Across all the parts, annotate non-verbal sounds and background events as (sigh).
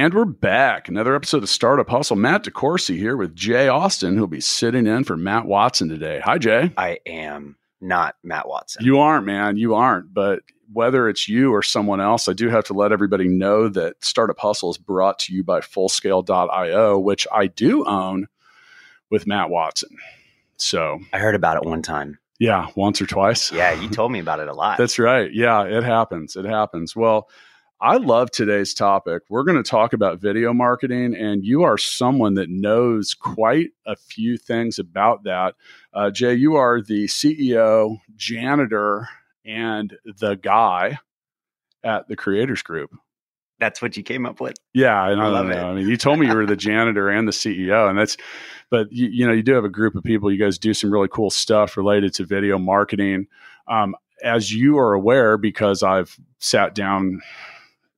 And we're back. Another episode of Startup Hustle. Matt DeCoursey here with Jay Austin, who'll be sitting in for Matt Watson today. Hi, Jay. I am not Matt Watson. You aren't, man. You aren't. But whether it's you or someone else, I do have to let everybody know that Startup Hustle is brought to you by Fullscale.io, which I do own with Matt Watson. So I heard about it one time. Yeah, once or twice. Yeah, you told me about it a lot. (laughs) That's right. Yeah, it happens. It happens. Well, I love today's topic. We're going to talk about video marketing, and you are someone that knows quite a few things about that. Uh, Jay, you are the CEO, janitor, and the guy at the Creators Group. That's what you came up with. Yeah, and I I, love don't it. know. I mean, you told me you were the (laughs) janitor and the CEO, and that's. But you, you know, you do have a group of people. You guys do some really cool stuff related to video marketing. Um, as you are aware, because I've sat down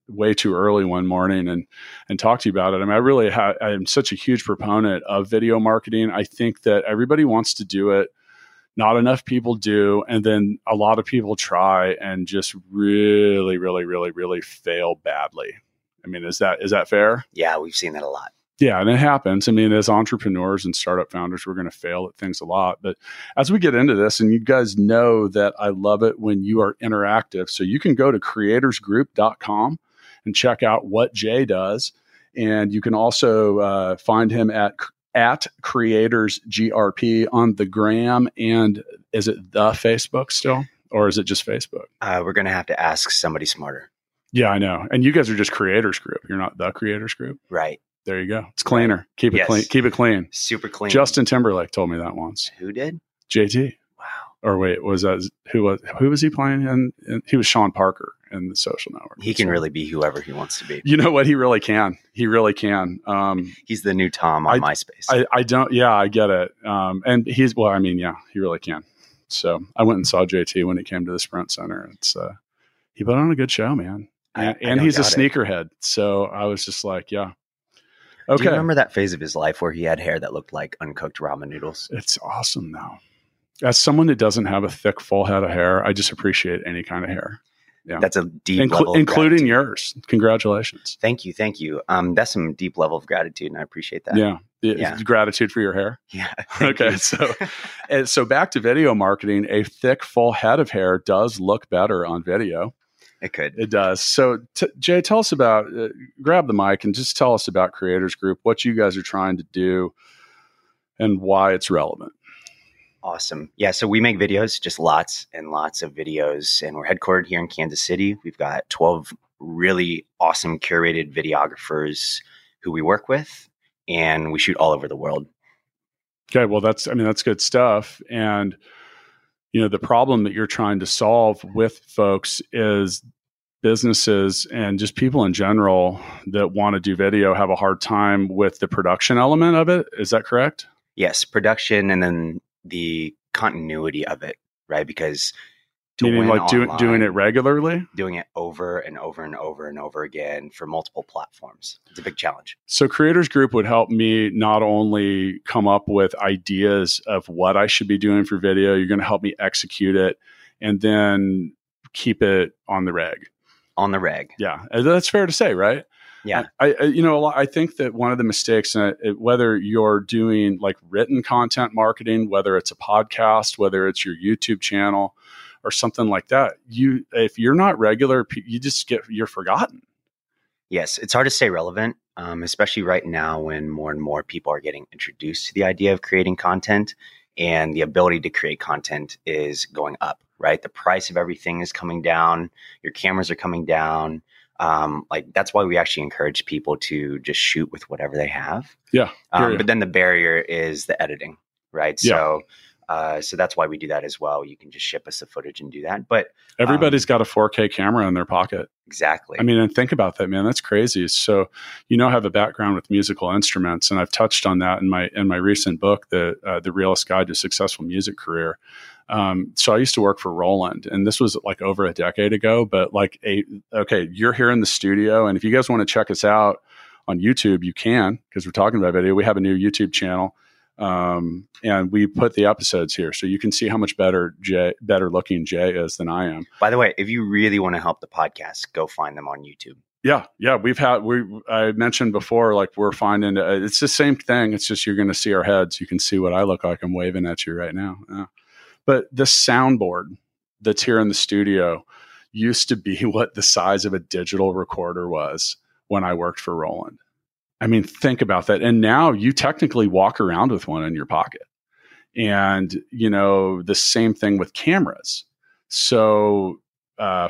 way too early one morning and and talk to you about it. I mean, I really ha- I'm such a huge proponent of video marketing. I think that everybody wants to do it. Not enough people do, and then a lot of people try and just really, really, really, really fail badly. I mean, is that is that fair? Yeah, we've seen that a lot. Yeah, and it happens. I mean, as entrepreneurs and startup founders, we're going to fail at things a lot. But as we get into this, and you guys know that I love it when you are interactive. So you can go to creatorsgroup.com and check out what Jay does. And you can also uh, find him at at creators grp on the gram and is it the facebook still or is it just facebook Uh, we're going to have to ask somebody smarter. yeah i know and you guys are just creators group you're not the creators group Right. there you go it's cleaner keep it Yes. clean keep it clean Super clean. Justin Timberlake told me that once. Who did? JT, Wow. or wait, was that who was who was he playing? in? in he was Sean Parker in the Social Network. He can So- really be whoever he wants to be. You know what? He really can. He really can. Um, He's the new Tom on I- MySpace. I, I don't. Yeah, I get it. Um, and he's well. I mean, yeah, he really can. So I went and saw JT when he came to the Sprint Center. It's uh, he put on a good show, man. And, I and he's a sneakerhead. So I was just like, yeah. Do Okay, you remember that phase of his life where he had hair that looked like uncooked ramen noodles? It's awesome now. As someone that doesn't have a thick, full head of hair, I just appreciate any kind of hair, Yeah. That's a deep Inclu- level, including yours. Congratulations. Thank you, thank you. Um, that's some deep level of gratitude, and I appreciate that. Yeah. Yeah. Yeah. Gratitude for your hair. Yeah. (laughs) Okay, so- (laughs) And so back to video marketing. A thick, full head of hair does look better on video. it could. It does. So, t- Jay, tell us about. Uh, grab the mic and just tell us about Creators Group, what you guys are trying to do, and why it's relevant. Awesome. Yeah, so we make videos, just lots and lots of videos, and we're headquartered here in Kansas City. We've got 12 really awesome curated videographers who we work with, and we shoot all over the world. Okay, well, that's I mean that's good stuff, and you know the problem that you're trying to solve with folks is businesses and just people in general that want to do video have a hard time with the production element of it. Is that correct? Yes, production and then the continuity of it, right? Because to Meaning win like do, online, doing it regularly. doing it over and over and over and over again for multiple platforms. It's a big challenge. So Creators Group would help me not only come up with ideas of what I should be doing for video, you're going to help me execute it and then keep it on the reg. On the reg. Yeah, that's fair to say, right? Yeah. I, I you know, a lot, I think that one of the mistakes, uh, it- whether you're doing like written content marketing, whether it's a podcast, whether it's your YouTube channel, or something like that, you if you're not regular, you just get you're forgotten. Yes, it's hard to stay relevant, um, especially right now when more and more people are getting introduced to the idea of creating content and the ability to create content is going up, right? The price of everything is coming down, your cameras are coming down. Um, like that's why we actually encourage people to just shoot with whatever they have. Yeah, Um, but then the barrier is the editing, right? Yeah. So Uh, so that's why we do that as well. You can just ship us the footage and do that. But everybody's um, got a 4K camera in their pocket. Exactly. I mean, and think about that, man. That's crazy. So, you know, I have a background with musical instruments, and I've touched on that in my in my recent book, the uh, the Realist Guide to Successful Music Career. Um, so I used to work for Roland, and this was like over a decade ago. But like, a okay, you're here in the studio, and if you guys want to check us out on YouTube, you can because we're talking about video. We have a new YouTube channel um, and we put the episodes here so you can see how much better Jay, better looking Jay is than I am. By the way, if you really want to help the podcast, go find them on YouTube. Yeah, yeah, we've had we I mentioned before like we're finding uh, it's the same thing. It's just you're going to see our heads. You can see what I look like. I'm waving at you right now. Yeah. But the soundboard that's here in the studio used to be (laughs) what the size of a digital recorder was when I worked for Roland. I mean, think about that. And now you technically walk around with one in your pocket. And, you know, the same thing with cameras. So, uh,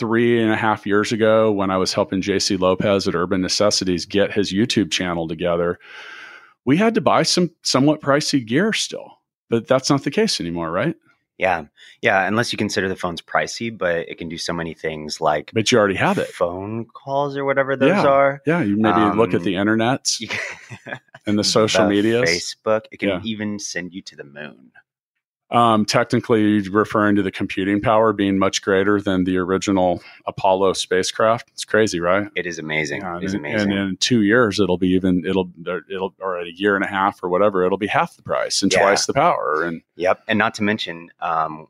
three and a half years ago, when I was helping Jaysse Lopez at Urban Necessities get his YouTube channel together, we had to buy some somewhat pricey gear still. But that's not the case anymore, right? Yeah. Yeah. Unless you consider the phone's pricey, but it can do so many things like. But you already have it. Phone calls or whatever those yeah. are. Yeah. You maybe um, look at um, the internet (laughs) and the social media. Facebook. It can yeah. even send you to the moon. Um, technically, referring to the computing power being much greater than the original Apollo spacecraft. It's crazy, right? It is amazing. Yeah, it is and, amazing. And in two years, it'll be even it'll it'll or a year and a half or whatever, it'll be half the price and yeah. twice the power. And yep, and not to mention, um,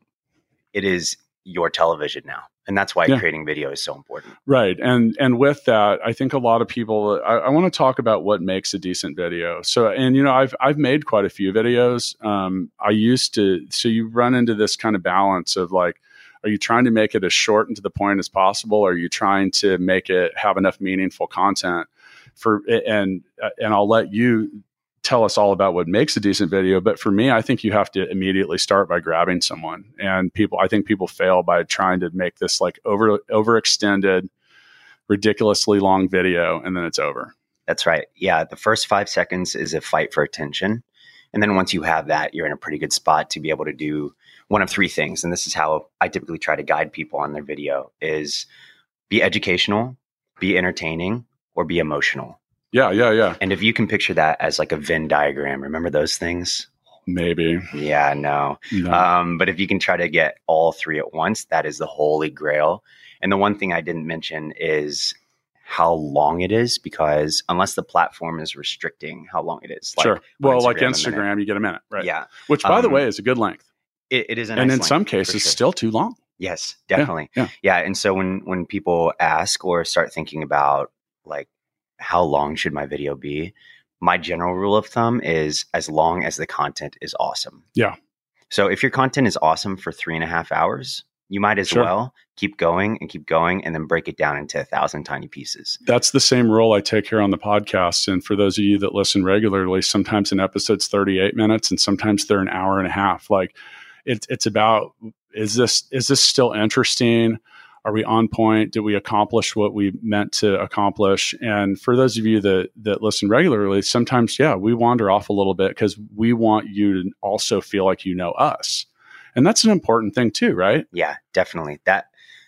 it is your television now and that's why yeah. creating video is so important. Right. And and with that i think a lot of people i, I want to talk about what makes a decent video. So and you know i've i've made quite a few videos. Um, i used to so you run into this kind of balance of like are you trying to make it as short and to the point as possible? Or are you trying to make it have enough meaningful content for and and i'll let you tell us all about what makes a decent video. But for me, I think you have to immediately start by grabbing someone. And people, I think people fail by trying to make this like over overextended, ridiculously long video, and then it's over. That's right. Yeah, the first five seconds is a fight for attention, and then once you have that, you're in a pretty good spot to be able to do one of three things. And this is how I typically try to guide people on their video: is be educational, be entertaining, or be emotional yeah, yeah, yeah. And if you can picture that as like a Venn diagram, remember those things? Maybe. Yeah, no. no. Um, but if you can try to get all three at once, that is the holy grail. And the one thing I didn't mention is how long it is because unless the platform is restricting how long it is. Like sure. Well, Instagram, like Instagram, you get a minute, right? Yeah. Which, by um, the way, is a good length. it, it is, and in some cases, sure. still too long. Yes, definitely. Yeah, yeah. yeah. And so when when people ask or start thinking about like how long should my video be? My general rule of thumb is as long as the content is awesome. Yeah. So if your content is awesome for three and a half hours, you might as sure. well keep going and keep going and then break it down into a thousand tiny pieces. That's the same rule I take here on the podcast. And for those of you that listen regularly, sometimes an episode's 38 minutes and sometimes they're an hour and a half. Like it's it's about is this is this still interesting? Are we on point? Did we accomplish what we meant to accomplish? And for those of you that that listen regularly, sometimes yeah, we wander off a little bit because we want you to also feel like you know us. And that's an important thing too, right? Yeah, definitely. That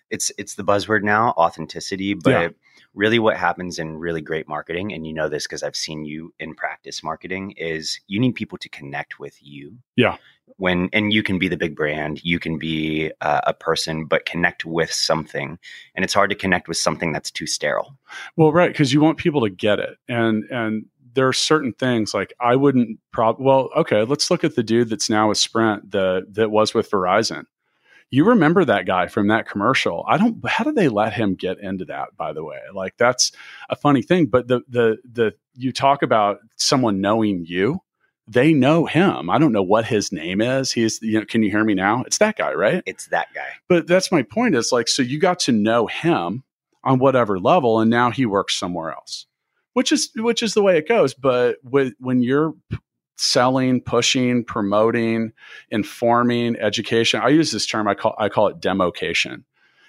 it's it's the buzzword now, authenticity, but yeah. Really what happens in really great marketing and you know this because I've seen you in practice marketing is you need people to connect with you. Yeah. When and you can be the big brand you can be uh, a person but connect with something and it's hard to connect with something that's too sterile. Well right because you want people to get it and and there are certain things like i wouldn't prob well okay let's look at the dude that's now with sprint the that was with verizon you remember that guy from that commercial i don't how did they let him get into that by the way like that's a funny thing but the the the you talk about someone knowing you they know him. I don't know what his name is. He's, you know, can you hear me now? It's that guy, right? It's that guy. But that's my point is like, so you got to know him on whatever level, and now he works somewhere else, which is, which is the way it goes. But with, when you're selling, pushing, promoting, informing, education, I use this term, I call, I call it democation.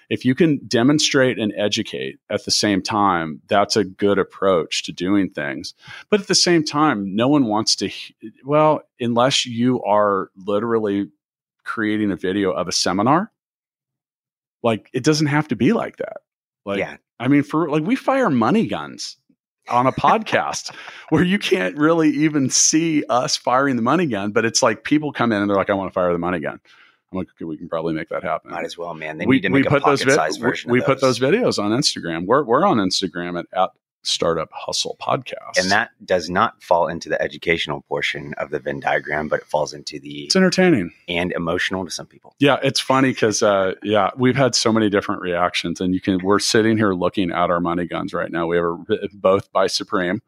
if you can demonstrate and educate at the same time, that's a good approach to doing things. But at the same time, no one wants to, well, unless you are literally creating a video of a seminar, like it doesn't have to be like that. Like, yeah. I mean, for like, we fire money guns on a podcast (laughs) where you can't really even see us firing the money gun, but it's like people come in and they're like, I want to fire the money gun. I'm like, okay, we can probably make that happen. Might as well, man. They we, need to make we a put those version. we put those those. videos on Instagram. We're we're on Instagram at, at Startup Hustle Podcast, and that does not fall into the educational portion of the Venn diagram, but it falls into the it's entertaining. and emotional to some people. Yeah, it's funny because uh, yeah, we've had so many different reactions, and you can. We're sitting here looking at our money guns right now. We have a, both by Supreme,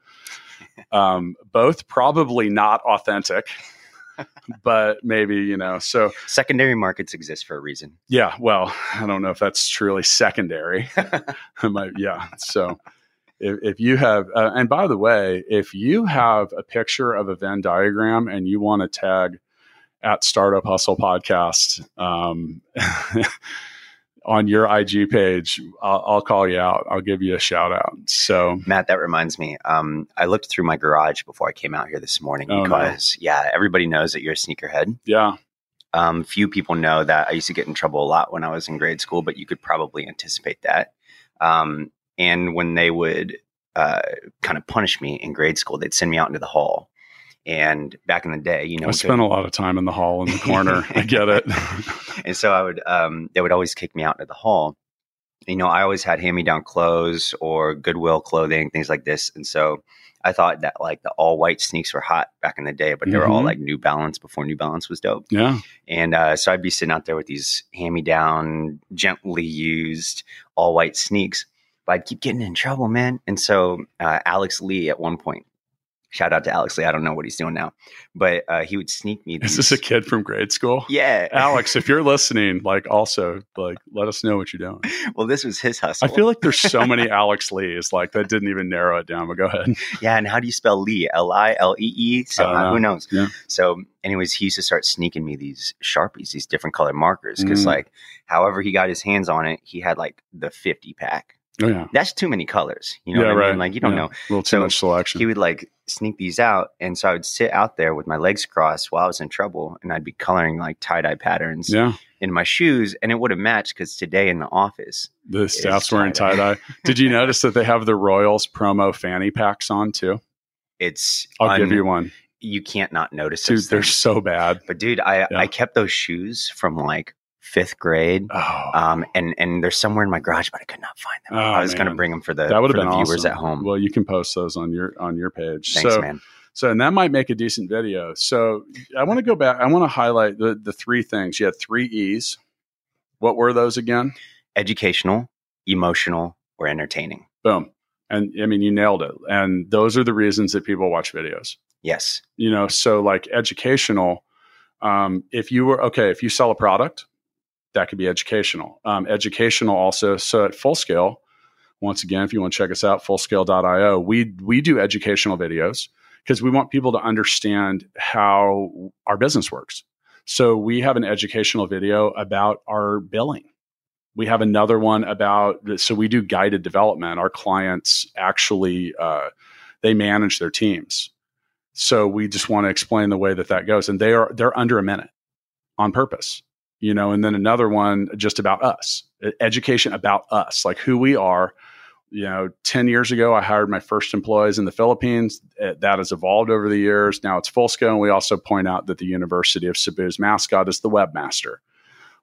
um, both probably not authentic, (laughs) but maybe you know. So Secondary markets exist for a reason. yeah, well, I don't know if that's truly secondary. (laughs) (laughs) I might, yeah. So if, if you have, uh, and by the way, if you have a picture of a Venn diagram and you want to tag at Startup Hustle Podcast um, (laughs) on your IG page, I'll, I'll call you out. I'll give you a shout out. So Matt, that reminds me. Um, I looked through my garage before I came out here this morning Oh, no. because, yeah, everybody knows that you're a sneakerhead. yeah, Um, few people know that I used to get in trouble a lot when I was in grade school, but you could probably anticipate that. Um, and when they would uh, kind of punish me in grade school, they'd send me out into the hall. And back in the day, you know, I spent a lot of time in the hall in the (laughs) corner. I get it. (laughs) and so I would, um, they would always kick me out into the hall. You know, I always had hand me down clothes or Goodwill clothing, things like this. And so I thought that like the all white sneaks were hot back in the day, but they were all Mhm. like New Balance before New Balance was dope. yeah. And uh, so I'd be sitting out there with these hand me down, gently used all white sneaks, but I'd keep getting in trouble, man. And so uh, Alex Lee at one point, shout out to Alex Lee, I don't know what he's doing now, but uh, he would sneak me. Is this a kid from grade school? Yeah, Alex, if you're (laughs) listening, like also like let us know what you're doing. well, this was his hustle. I feel like there's so many (laughs) Alex Lees, like that didn't even narrow it down. But go ahead. yeah. And how do you spell Lee? L I L E E. So uh, who knows? Yeah. So, anyways, he used to start sneaking me these sharpies, these different color markers, because Mm. like, however he got his hands on it, he had like the fifty pack. Oh yeah, That's too many colors. You know yeah, what I right. mean? Like you don't Yeah. know. A little too So much selection. He would like sneak these out, and so I would sit out there with my legs crossed while I was in trouble, and I'd be coloring like tie dye patterns yeah, in my shoes, and it would have matched because today in the office, the staff's wearing tie tie-dye. (laughs) Did you notice that they have the Royals promo fanny packs on too? it's I'll un- give you one, You can't not notice dude. They're things. so bad. But dude, I Yeah. I kept those shoes from like fifth grade. Oh, Um, and and they're somewhere in my garage, but I could not find them. Oh, I was going to bring them for the that would have for been the viewers awesome. at home. Well, you can post those on your on your page. Thanks, so, man. So, and that might make a decent video. So, I want to go back. I want to highlight the the three things. You had three E's. What were those again? Educational, emotional, or entertaining. Boom. And I mean, you nailed it. And those are the reasons that people watch videos. Yes. You know, so like educational. Um, if you were okay, if you sell a product, that could be educational. Um, educational also. So at full scale, once again, if you want to check us out, fullscale.io, we we do educational videos because we want people to understand how our business works. So we have an educational video about our billing. We have another one about so we do guided development. Our clients actually uh, they manage their teams. So we just want to explain the way that that goes, and they are they're under a minute on purpose, you know. And then another one just about us, education about us, like who we are. You know, ten years ago, I hired my first employees in the Philippines. That has evolved over the years. Now it's full scale, and we also point out that the University of Cebu's mascot is the webmaster,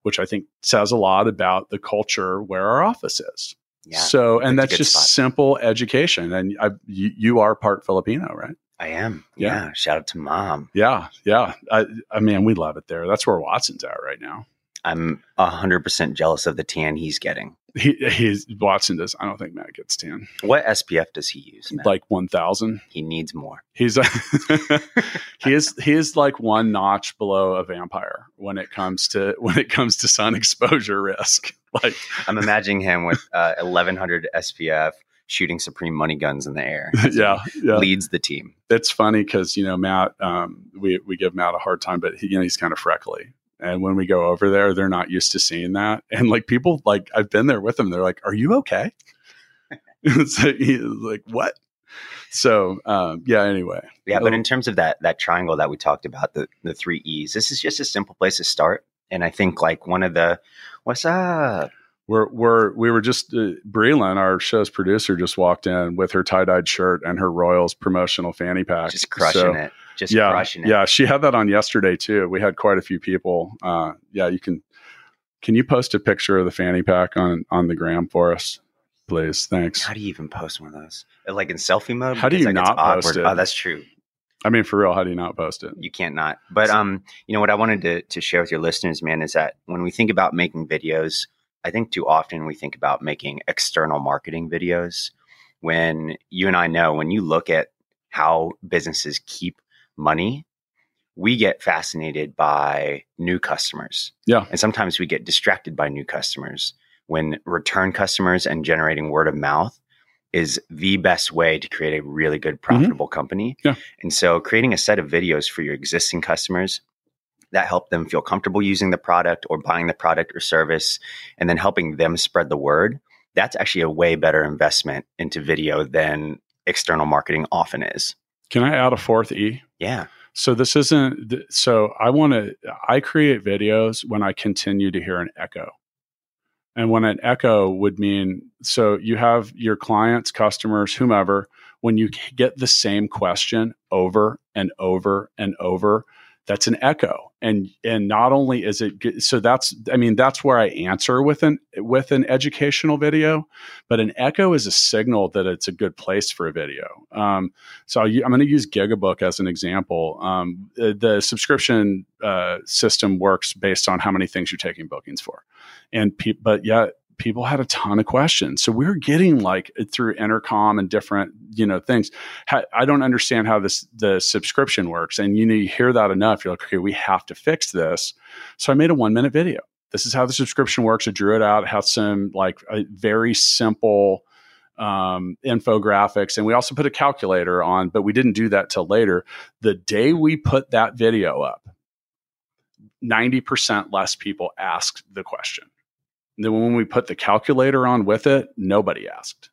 which I think says a lot about the culture where our office is. Yeah. So, and that's that's just spot. simple education. And I, you, you are part Filipino, right? I am. Yeah. Yeah. Shout out to mom. Yeah, yeah. I, I mean, we love it there. That's where Watson's at right now. I'm hundred percent jealous of the tan he's getting. He, he's Watson does. I don't think Matt gets tan. What SPF does he use? Matt? Like one thousand. he needs more. He's (laughs) he is he is like one notch below a vampire when it comes to when it comes to sun (laughs) exposure risk. Like I'm imagining him with uh, 1100 SPF shooting Supreme money guns in the air. (laughs) yeah, yeah. Leads the team. It's funny because you know Matt. Um, we we give Matt a hard time, but he, you know he's kind of freckly. And when we go over there, they're not used to seeing that. And like people, like I've been there with them. They're like, "Are you okay?" (laughs) it's like, like what? So um, yeah. Anyway, yeah. But in terms of that that triangle that we talked about, the the three E's, this is just a simple place to start. And I think like one of the what's up? We're, we're we were just uh, Breland, our show's producer, just walked in with her tie dyed shirt and her Royals promotional fanny pack, just crushing so, it, just yeah, crushing it. Yeah, she had that on yesterday too. We had quite a few people. Uh, yeah, you can. Can you post a picture of the fanny pack on on the gram for us, please? Thanks. How do you even post one of those? Like in selfie mode? How do you like not post it? Oh, that's true. I mean, for real, how do you not post it? You can't not. But um, you know what I wanted to to share with your listeners, man, is that when we think about making videos, I think too often we think about making external marketing videos. When you and I know, when you look at how businesses keep money, we get fascinated by new customers. Yeah. And sometimes we get distracted by new customers when return customers and generating word of mouth is the best way to create a really good mm-hmm. profitable mm-hmm. company. Yeah. And so creating a set of videos for your existing customers that help them feel comfortable using the product or buying the product or service and then helping them spread the word, that's actually a way better investment into video than external marketing often is. Can I add a fourth E? Yeah. So this isn't so I want to I create videos when I continue to hear an echo. And when an echo would mean, so you have your clients, customers, whomever, when you get the same question over and over and over, that's an echo. And and not only is it so that's I mean that's where I answer with an with an educational video, but an echo is a signal that it's a good place for a video. Um, so I, am going to use Gigabook as an example. Um, the, subscription uh, system works based on how many things you're taking bookings for and pe- but yet people had a ton of questions. So we are getting like through intercom and different, you know, things. I don't understand how this the subscription works. And you know, you hear that enough, you're like, okay, we have to fix this. So I made a one minute video. This is how the subscription works. I drew it out. Had some like a very simple um, infographics, and we also put a calculator on, but we didn't do that till later. The day we put that video up, 90% less people asked the question then when we put the calculator on with it, nobody asked.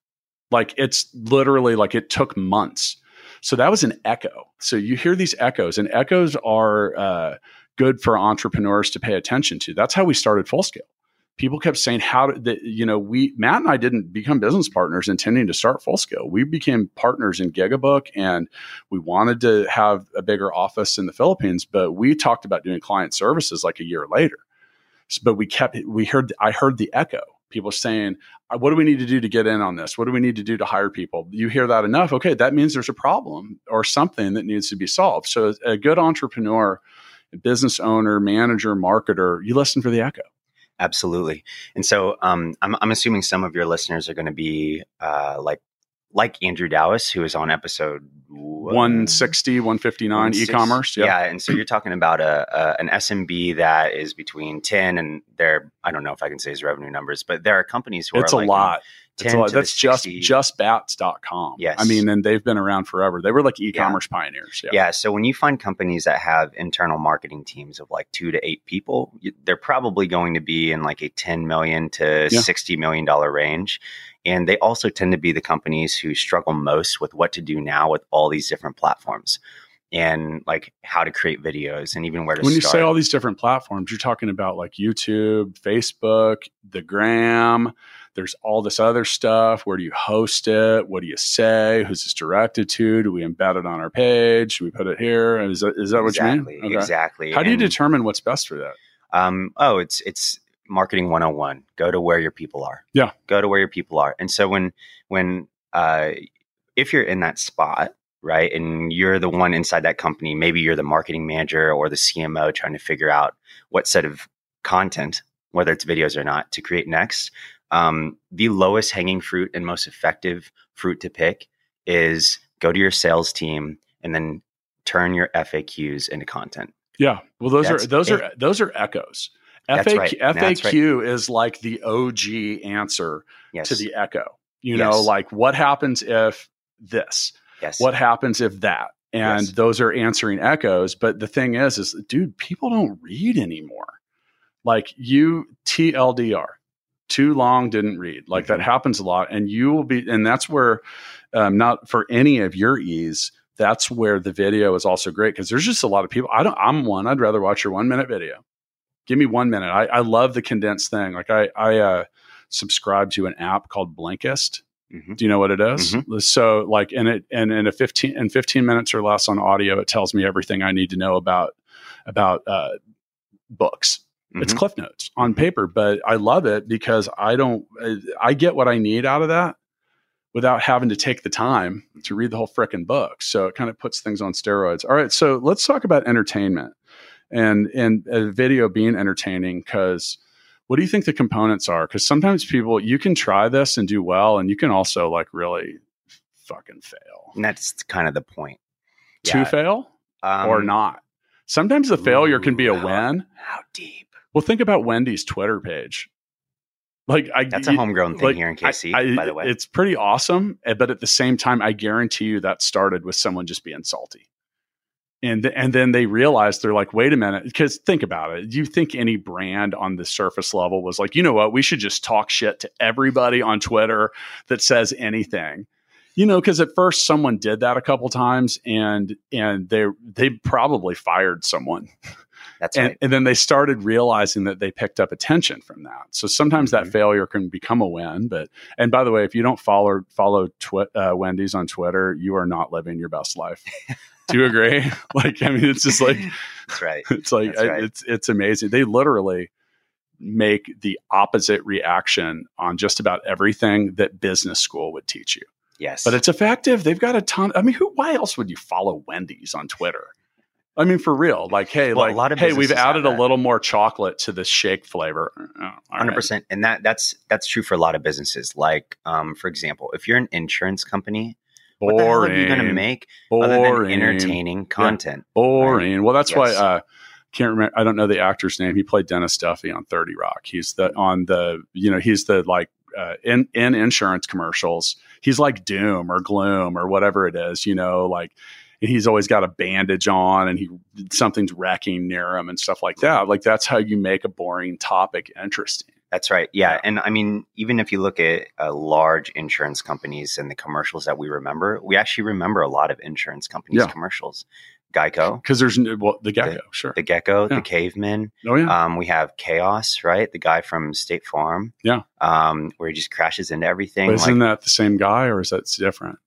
Like it's literally like it took months. So that was an echo. So you hear these echoes, and echoes are uh, good for entrepreneurs to pay attention to. That's how we started Full Scale. People kept saying, "How did you know?" We Matt and I didn't become business partners intending to start Full Scale. We became partners in Gigabook, and we wanted to have a bigger office in the Philippines. But we talked about doing client services like a year later but we kept we heard i heard the echo. People saying uh, what do we need to do to get in on this? What do we need to do to hire people? You hear that enough okay that means there's a problem or something that needs to be solved. So a good entrepreneur business owner manager marketer you listen for the echo. Absolutely. And so um, I'm, I'm assuming some of your listeners are going to be uh, like like Andrew Dowis, who is on episode 160, 159 e-commerce. Yeah. yeah. And so you're talking about a, a, an SMB that is between 10 and they're, I don't know if I can say his revenue numbers, but there are companies who it's are a lot. It's a lot. That's just justbats.com. Yes. I mean, and they've been around forever. They were like e-commerce yeah. pioneers. Yeah. yeah. So when you find companies that have internal marketing teams of like two to eight people, they're probably going to be in like a 10 million to yeah. 60 million dollar range. And they also tend to be the companies who struggle most with what to do now with all these different platforms and like how to create videos and even where to when start. you say all these different platforms you're talking about like youtube facebook the gram there's all this other stuff. Where do you host it? What do you say? Who's this directed to? Do we embed it on our page? Do we put it here? Is that, is that exactly, what you mean? Okay. exactly how do you determine what's best for that? Um, oh it's it's marketing 101 go to where your people are. Yeah. Go to where your people are. And so when when uh, if you're in that spot right and you're the one inside that company maybe you're the marketing manager or the cmo trying to figure out what set of content whether it's videos or not to create next um, the lowest hanging fruit and most effective fruit to pick is go to your sales team and then turn your faqs into content. Yeah. Well those That's are those it. are those are echoes FAQ, right. FAQ right. is like the OG answer yes. to the echo. You yes. know, like what happens if this? Yes. What happens if that? And those are answering echoes. But the thing is, is dude, people don't read anymore. like you TLDR, too long didn't read. Like that Mhm. happens a lot, and you will be, and that's where, um, not for any of your ease, that's where the video is also great because there's just a lot of people. I don't. I'm one. I'd rather watch your one minute video. Give me one minute. I, I love the condensed thing. Like I I uh, subscribe to an app called Blinkist. Mhm. Do you know what it is? So like in it and in a 15 in 15 minutes or less on audio, it tells me everything I need to know about about uh, books. It's Mhm. cliff notes on paper, but I love it because I don't uh, I get what I need out of that without having to take the time to read the whole frickin' book. So it kind of puts things on steroids. All right, so let's talk about entertainment and and a video being entertaining because what do you think the components are? Because sometimes people you can try this and do well, and you can also like really fucking fail and that's kind of the point. to Yeah. fail Um, or not. Sometimes the failure can be a how- win. How deep? Well, think about Wendy's Twitter page. Like I, That's a homegrown thing like, here in KC, I- by the way. It's pretty awesome, eh, but at the same time, I guarantee you that started with someone just being salty. And, th- and then they realized they're like, wait a minute, because think about it. Do you think any brand on the surface level was like, you know what, we should just talk shit to everybody on Twitter that says anything? You know, because at first someone did that a couple times, and and they they probably fired someone (laughs) That's and, right. and then they started realizing that they picked up attention from that. So sometimes Mhm. that failure can become a win. But and by the way, if you don't follow follow twi- uh, Wendy's on Twitter, you are not living your best life. (laughs) Do you agree? (laughs) like, I mean, it's just like That's right. (laughs) it's like right. it's it's amazing. They literally make the opposite reaction on just about everything that business school would teach you. Yes. But it's effective. They've got a ton. I mean, who? Why else would you follow Wendy's on Twitter? I mean, for real. Like, hey, Well, like, hey, we've added a little more chocolate to the shake flavor. Oh, all right. Hundred percent, and that that's that's true for a lot of businesses. Like, um, for example, if you're an insurance company, what the hell are you going to make Boring. other than entertaining content? Boring. Well, that's why Yes. uh can't remember I don't know the actor's name. He played Dennis Duffy on 30 Rock. He's the on the you know, he's the like uh, in in insurance commercials. He's like doom or gloom or whatever it is, you know, like he's always got a bandage on and he something's wrecking near him and stuff like that. Like that's how you make a boring topic interesting. That's right. Yeah. Yeah. And I mean, even if you look at uh, large insurance companies and the commercials that we remember, we actually remember a lot of insurance companies' Yeah. commercials. Geico, Because there's well the gecko, sure. the Gecko, Yeah. the Caveman. oh yeah. Um, we have Chaos, right? The guy from State Farm. Yeah. Um, where he just crashes into everything. But isn't like, that the same guy or is that different?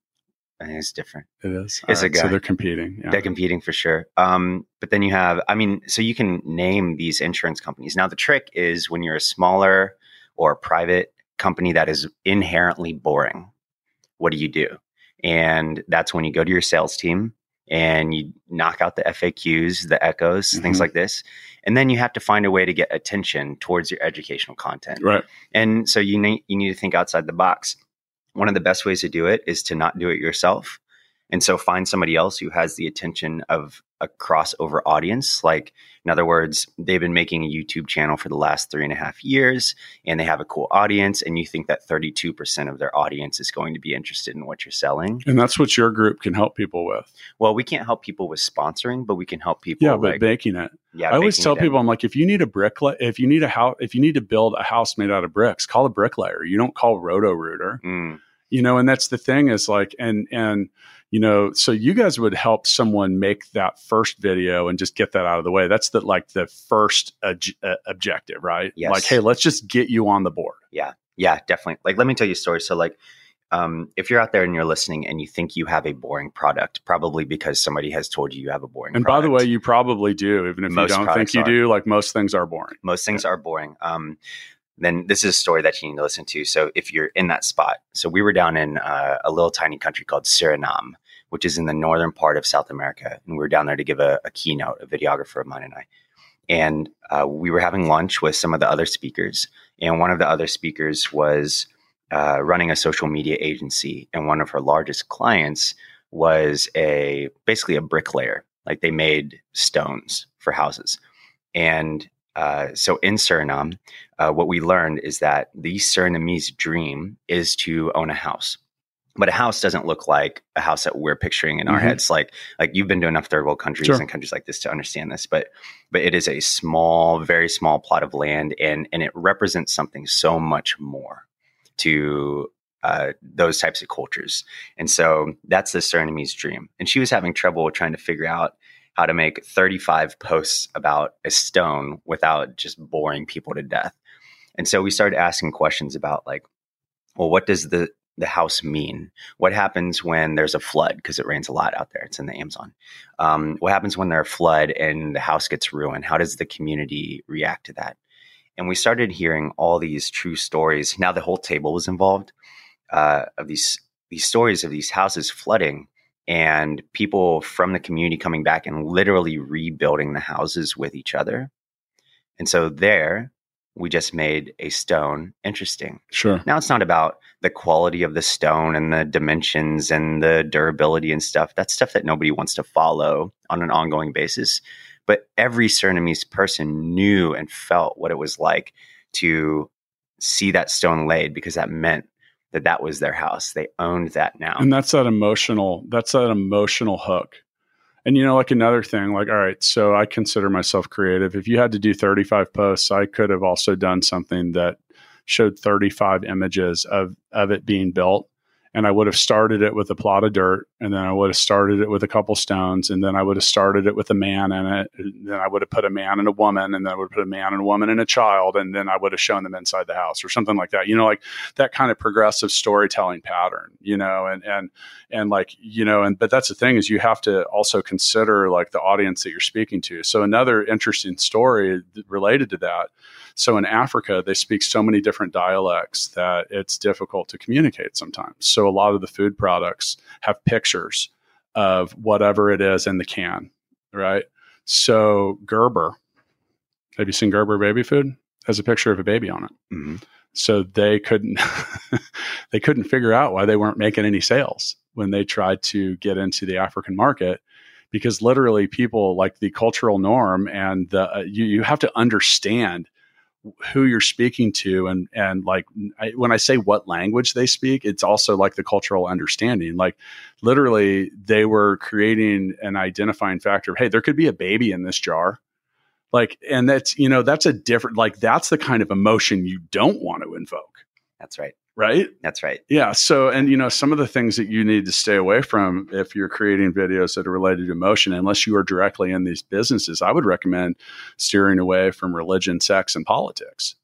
I think it's different. It is. It's a guy. So they're competing. Yeah. They're competing for sure. Um, but then you have, I mean, so you can name these insurance companies. Now, the trick is when you're a smaller or private company that is inherently boring, what do you do? And that's when you go to your sales team and you knock out the FAQs, the echoes, things Mhm. like this. And then you have to find a way to get attention towards your educational content. Right. And so you need you need to think outside the box. One of the best ways to do it is to not do it yourself. And so find somebody else who has the attention of a crossover audience. Like, in other words, they've been making a YouTube channel for the last three and a half years and they have a cool audience. And you think that 32% of their audience is going to be interested in what you're selling. And that's what your group can help people with. Well, we can't help people with sponsoring, but we can help people. Yeah, but like, baking it. yeah, I always tell people, I'm like, if you need a brick, if you need a house, if you need to build a house made out of bricks, call a bricklayer. You don't call Roto Rooter. Mm, You know, and that's the thing is like, and and you know, so you guys would help someone make that first video and just get that out of the way. That's the like the first obj- uh, objective, right? Yes. Like, hey, let's just get you on the board. Yeah, yeah definitely. Like, let me tell you a story. So, like, um, if you're out there and you're listening and you think you have a boring product, probably because somebody has told you you have a boring. And by the way, you probably do, even if Most you don't think you are. do. Like most things are boring. most things are boring. Um, then this is a story that you need to listen to. So if you're in that spot, so we were down in uh, a little tiny country called Suriname, which is in the northern part of South America, and we were down there to give a, a keynote, a videographer of mine and I, and uh, we were having lunch with some of the other speakers, and one of the other speakers was uh, running a social media agency, and one of her largest clients was a basically a bricklayer, like they made stones for houses, and uh, so in Suriname, uh, what we learned is that the Surinamese dream is to own a house. but a house doesn't look like a house that we're picturing in our Mhm. heads like like you've been to enough third world countries Sure. and countries like this to understand this but but it is a small very small plot of land and and it represents something so much more to uh, those types of cultures and so that's the Surinamese dream and she was having trouble trying to figure out how to make 35 posts about a stone without just boring people to death and so we started asking questions about like well what does the the house mean? What happens when there's a flood? Because it rains a lot out there. It's in the Amazon. Um, what happens when there's a flood and the house gets ruined? How does the community react to that? And we started hearing all these true stories. Now the whole table was involved uh, of these these stories of these houses flooding and people from the community coming back and literally rebuilding the houses with each other. And so there, we just made a stone interesting. Sure. Now it's not about the quality of the stone and the dimensions and the durability and stuff. That's stuff that nobody wants to follow on an ongoing basis. But every Surinamese person knew and felt what it was like to see that stone laid because that meant that that was their house. They owned that now. and that's that emotional that's that emotional hook and you know like another thing like all right so i consider myself creative if you had to do 35 posts i could have also done something that showed 35 images of of it being built and i would have started it with a plot of dirt and then i would have started it with a couple stones and then i would have started it with a man in it and then i would have put a man and a woman and then i would have put a man and a woman and a child and then i would have shown them inside the house or something like that. You know like that kind of progressive storytelling pattern you know and and and like you know and but that's the thing is you have to also consider like the audience that you're speaking to. So another interesting story related to that so in africa they speak so many different dialects that it's difficult to communicate sometimes. So a lot of the food products have pictures of whatever it is in the can right? So gerber have you seen gerber baby food? Has a picture of a baby on it. Mhm. so they couldn't (laughs) they couldn't figure out why they weren't making any sales when they tried to get into the African market because literally people like the cultural norm and the, uh, you you have to understand who you're speaking to and and like I, when I say what language they speak it's also like the cultural understanding. Like literally they were creating an identifying factor of hey there could be a baby in this jar. Like and that's you know that's a different like that's the kind of emotion you don't want to invoke That's right. right That's right. yeah so and you know some of the things that you need to stay away from if you're creating videos that are related to emotion unless you are directly in these businesses i would recommend steering away from religion sex and politics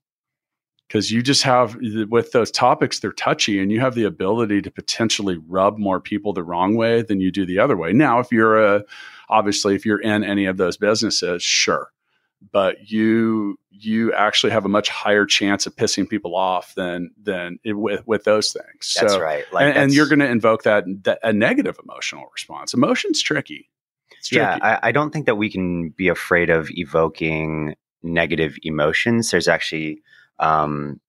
because you just have with those topics they're touchy and you have the ability to potentially rub more people the wrong way than you do the other way now if you're a obviously if you're in any of those businesses sure but you you actually have a much higher chance of pissing people off than than it, with with those things. That's so, right. Like and, and you're going to invoke that, that a negative emotional response. Emotion's tricky. It's tricky. Yeah, I, I don't think that we can be afraid of evoking negative emotions. There's actually um,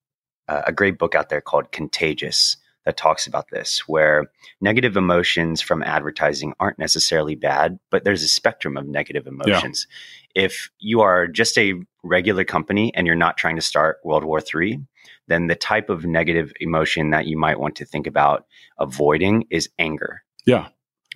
a great book out there called Contagious that talks about this, where negative emotions from advertising aren't necessarily bad, but there's a spectrum of negative emotions. If you are just a regular company and you're not trying to start World War III, then the type of negative emotion that you might want to think about avoiding is anger. yeah.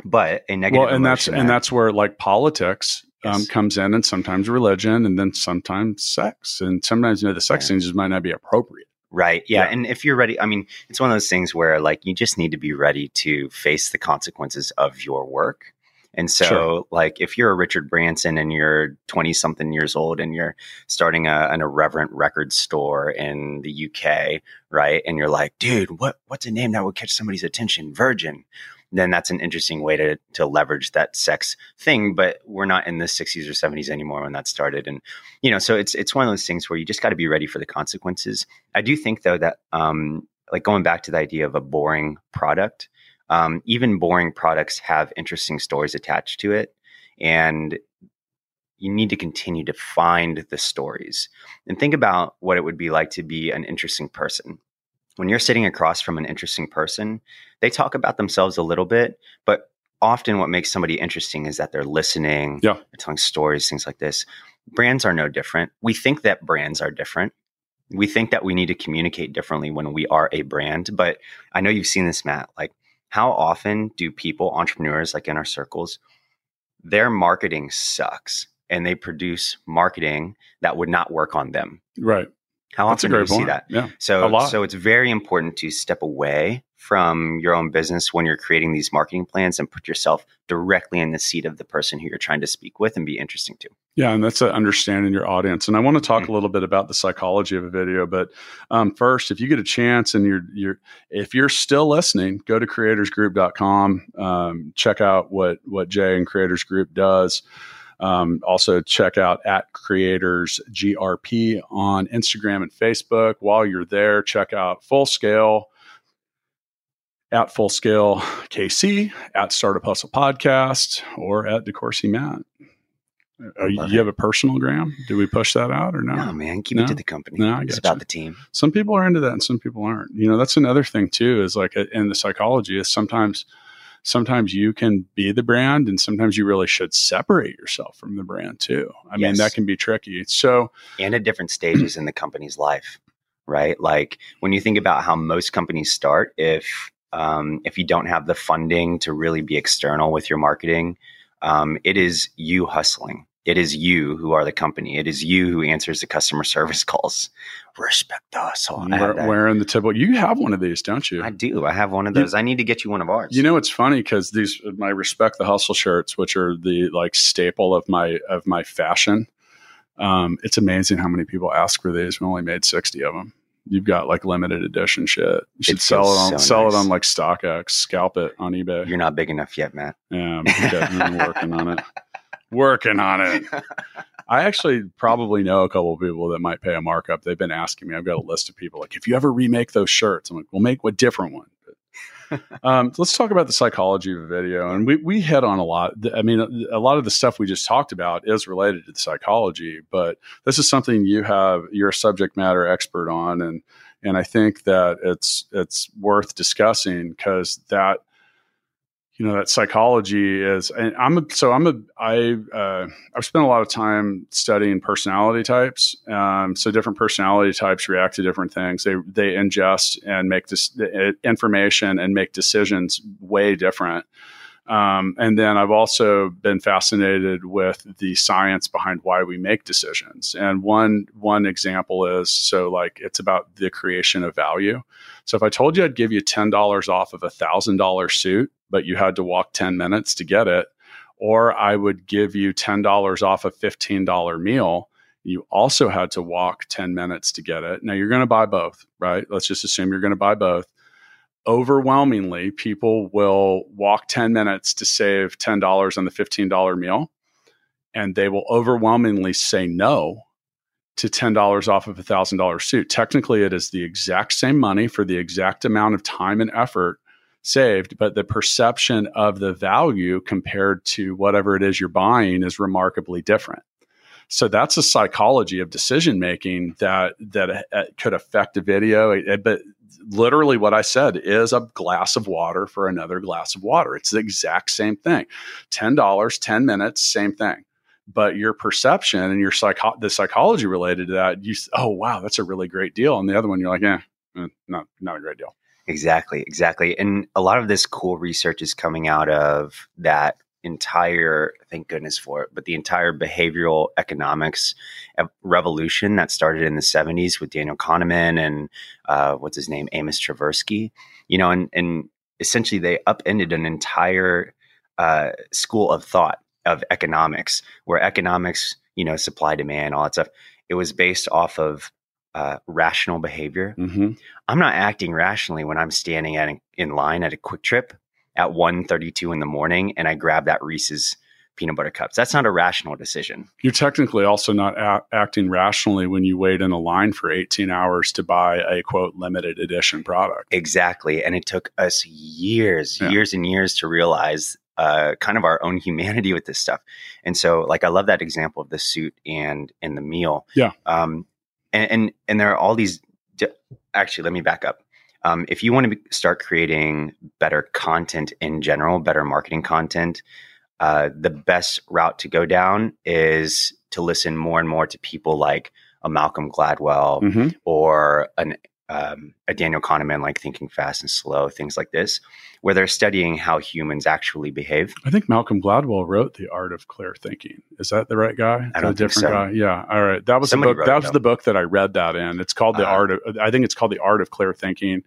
But a negative Well, and that's and that's where like politics um, Yes. comes in, and sometimes religion, and then sometimes sex, and sometimes you know the sex Yeah. things just might not be appropriate. Right. Yeah. Yeah. And if you're ready, I mean, it's one of those things where like you just need to be ready to face the consequences of your work. And so, Sure. like, if you're a Richard Branson and you're 20 something years old and you're starting a, an irreverent record store in the UK, right? And you're like, dude, what, what's a name that would catch somebody's attention? Virgin. Then that's an interesting way to, to leverage that sex thing. But we're not in the 60s or 70s anymore when that started. And, you know, so it's, it's one of those things where you just got to be ready for the consequences. I do think though that um, like going back to the idea of a boring product, um, even boring products have interesting stories attached to it, and you need to continue to find the stories and think about what it would be like to be an interesting person. When you're sitting across from an interesting person, they talk about themselves a little bit, but often what makes somebody interesting is that they're listening, Yeah. they're telling stories, things like this. Brands are no different. We think that brands are different we think that we need to communicate differently when we are a brand but i know you've seen this matt like how often do people, entrepreneurs like in our circles, their marketing sucks and they produce marketing that would not work on them? Right. How That's a often do you great see that? Yeah. So, A lot. so it's very important to step away from your own business when you're creating these marketing plans and put yourself directly in the seat of the person who you're trying to speak with and be interesting to. Yeah, and that's understanding your audience. And I want to talk Mm. a little bit about the psychology of a video. But um, first, if you get a chance and you're you're if you're still listening, go to creatorsgroup.com. Um, check out what what Jay and Creators Group does. Um, also, check out at Creators GRP on Instagram and Facebook. While you're there, check out Full Scale at Full Scale KC, at Startup Hustle Podcast, or at DeCoursey Matt. Are you, you have a personal gram? Do we push that out or no? No, man, keep No? it to the company. No, I it's about the team. Some people are into that and some people aren't. You know, that's another thing too, is like uh, in the psychology is sometimes sometimes you can be the brand and sometimes you really should separate yourself from the brand too. I mean, that can be tricky. So and at different stages in the company's life, right? Like when you think about how most companies start, if um, if you don't have the funding to really be external with your marketing, um, it is you hustling. It is you who are the company. It is you who answers the customer (laughs) service calls. Respect us. hustle. I, have wearing the typical, you have one of these, don't you? I do. I have one of You- those. I need to get you one of ours. You know, it's funny because these my respect the hustle shirts, which are the like staple of my of my fashion. Um, it's amazing how many people ask for these. We only made sixty of them. You've got like limited edition shit. You should It sell it on so sell nice. it on like StockX, scalp it on eBay. You're not big enough yet, Matt. Yeah, I'm, getting- I'm working on it. (laughs) Working on it. (laughs) I actually probably know a couple of people that might pay a markup. They've been asking me. I've got a list of people like, if you ever remake those shirts, I'm like, we'll make a different one. (laughs) um, let's talk about the psychology of a video, and we we hit on a lot. I mean, a lot of the stuff we just talked about is related to the psychology, but this is something you have you're a subject matter expert on, and and I think that it's it's worth discussing because that you know that psychology is and i'm a, so i'm a i uh, i've spent a lot of time studying personality types um, so different personality types react to different things they they ingest and make this uh, information and make decisions way different um, and then I've also been fascinated with the science behind why we make decisions. And one one example is so like it's about the creation of value. So if I told you I'd give you ten dollars off of a thousand dollar suit, but you had to walk ten minutes to get it, or I would give you ten dollars off a fifteen dollar meal, you also had to walk ten minutes to get it. Now you're going to buy both, right? Let's just assume you're going to buy both overwhelmingly people will walk 10 minutes to save $10 on the $15 meal and they will overwhelmingly say no to $10 off of a $1000 suit technically it is the exact same money for the exact amount of time and effort saved but the perception of the value compared to whatever it is you're buying is remarkably different so that's a psychology of decision making that that uh, could affect a video It- but literally what I said is a glass of water for another glass of water. It's the exact same thing. $10, 10 minutes, same thing. But your perception and your psycho- the psychology related to that, you oh wow, that's a really great deal. And the other one, you're like, eh, eh, not not a great deal. Exactly, exactly. And a lot of this cool research is coming out of that entire, thank goodness for it, but the entire behavioral economics revolution that started in the 70s with Daniel Kahneman and uh, what's his name, Amos Tversky. You know, and, and essentially they upended an entire uh, school of thought of economics, where economics, you know, supply, demand, all that stuff, it was based off of uh, rational behavior Mm-hmm. I'm not acting rationally when I'm standing at in line at a QuikTrip at 1.32 in the morning and I grab that Reese's peanut butter cups. That's not a rational decision. You're technically also not a- acting rationally when you wait in a line for 18 hours to buy a quote limited edition product. Exactly. And it took us years, Yeah. years and years to realize uh, kind of our own humanity with this stuff. And so like I love that example of the suit and and the meal. Yeah. Um and and, and there are all these di- actually let me back up. Um, if you want to start creating better content in general, better marketing content, uh, the best route to go down is to listen more and more to people like a Malcolm Gladwell Mhm. or an um, a Daniel Kahneman, like Thinking Fast and Slow, things like this, where they're studying how humans actually behave. I think Malcolm Gladwell wrote The Art of Clear Thinking. Is that the right guy? I don't a think different so. guy. Yeah. All right. That was Somebody the book. That was the book that I read that in. It's called The Uh-huh. Art of. I think it's called The Art of Clear Thinking,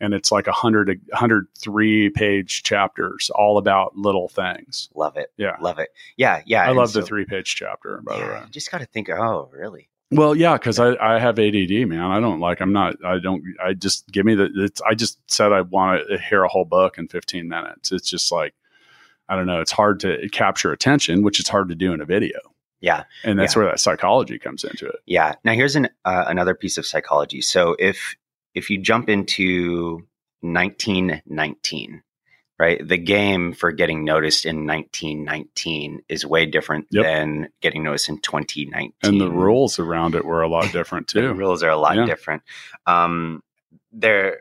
and it's like a hundred, hundred three page chapters, all about little things. Love it. Yeah. Love it. Yeah. Yeah. I and love the three page chapter. By the way. You just got to think, oh, really? Well, yeah, because I, I have ADD, man. I don't like. I'm not. I don't. I just give me the. It's, I just said I want to hear a whole book in 15 minutes. It's just like, I don't know. It's hard to capture attention, which is hard to do in a video, Yeah. and that's Yeah. where that psychology comes into it. Yeah. Now here's an uh, another piece of psychology. So if if you jump into 1919, right? The game for getting noticed in 1919 is way different Yep. than getting noticed in 2019. And the rules around it were a lot different (laughs) too. the rules are a lot Yeah. different. Um, there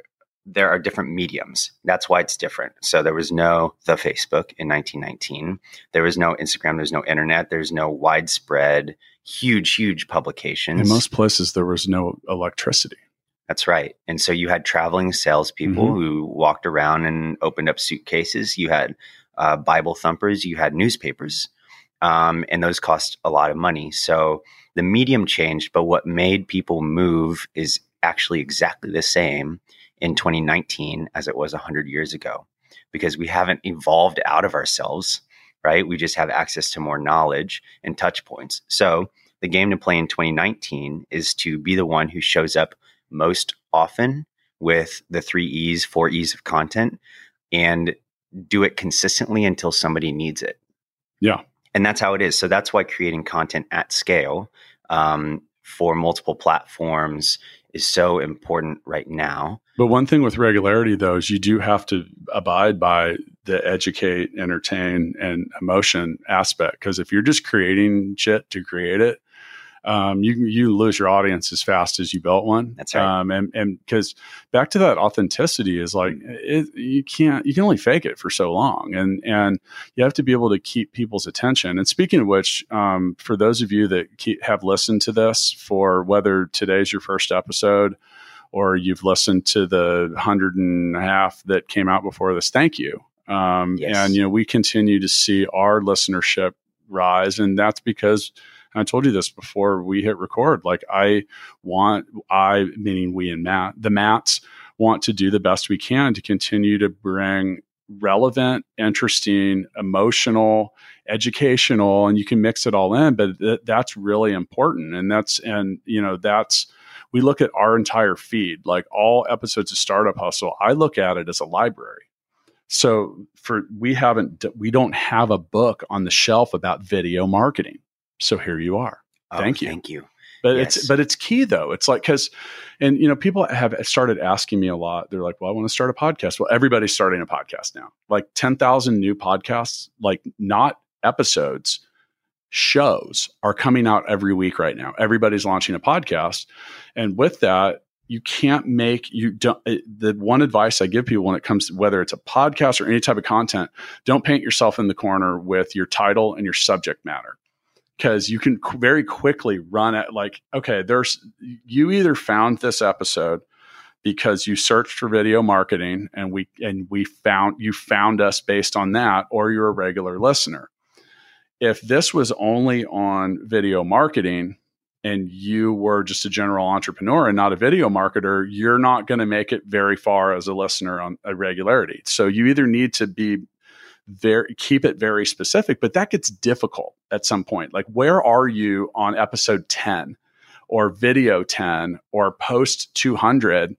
there are different mediums. That's why it's different. So there was no the Facebook in 1919. There was no Instagram. There's no internet. There's no widespread, huge, huge publications. In most places, there was no electricity. That's right. And so you had traveling salespeople Mhm. who walked around and opened up suitcases. You had uh, Bible thumpers. You had newspapers. Um, and those cost a lot of money. So the medium changed, but what made people move is actually exactly the same in 2019 as it was 100 years ago because we haven't evolved out of ourselves, right? We just have access to more knowledge and touch points. So the game to play in 2019 is to be the one who shows up most often with the three E's, four E's of content and do it consistently until somebody needs it. Yeah. And that's how it is. So that's why creating content at scale um, for multiple platforms is so important right now. But one thing with regularity, though, is you do have to abide by the educate, entertain, and emotion aspect. Because if you're just creating shit to create it, um, you you lose your audience as fast as you built one. That's right. Um, and and because back to that authenticity is like it, you can't you can only fake it for so long, and and you have to be able to keep people's attention. And speaking of which, um, for those of you that keep, have listened to this for whether today's your first episode or you've listened to the hundred and a half that came out before this, thank you. Um, Yes. And you know we continue to see our listenership rise, and that's because and I told you this before we hit record. Like I want, I meaning we and Matt, the Mats want to do the best we can to continue to bring relevant, interesting, emotional, educational, and you can mix it all in. But th- that's really important, and that's and you know that's we look at our entire feed, like all episodes of Startup Hustle. I look at it as a library. So for we haven't we don't have a book on the shelf about video marketing. So here you are. Oh, Thank you. Thank you. But Yes. it's but it's key though. It's like because and you know people have started asking me a lot. They're like, "Well, I want to start a podcast." Well, everybody's starting a podcast now. Like ten thousand new podcasts, like not episodes, shows are coming out every week right now. Everybody's launching a podcast, and with that, you can't make you don't. it- The one advice I give people when it comes to whether it's a podcast or any type of content, don't paint yourself in the corner with your title and your subject matter because you can very quickly run at like okay there's you either found this episode because you searched for video marketing and we and we found you found us based on that or you're a regular listener. If this was only on video marketing and you were just a general entrepreneur and not a video marketer you're not going to make it very far as a listener on a regularity. So you either need to be very keep it very specific but that gets difficult at some point. Like where are you on episode 10 or video 10 or post 200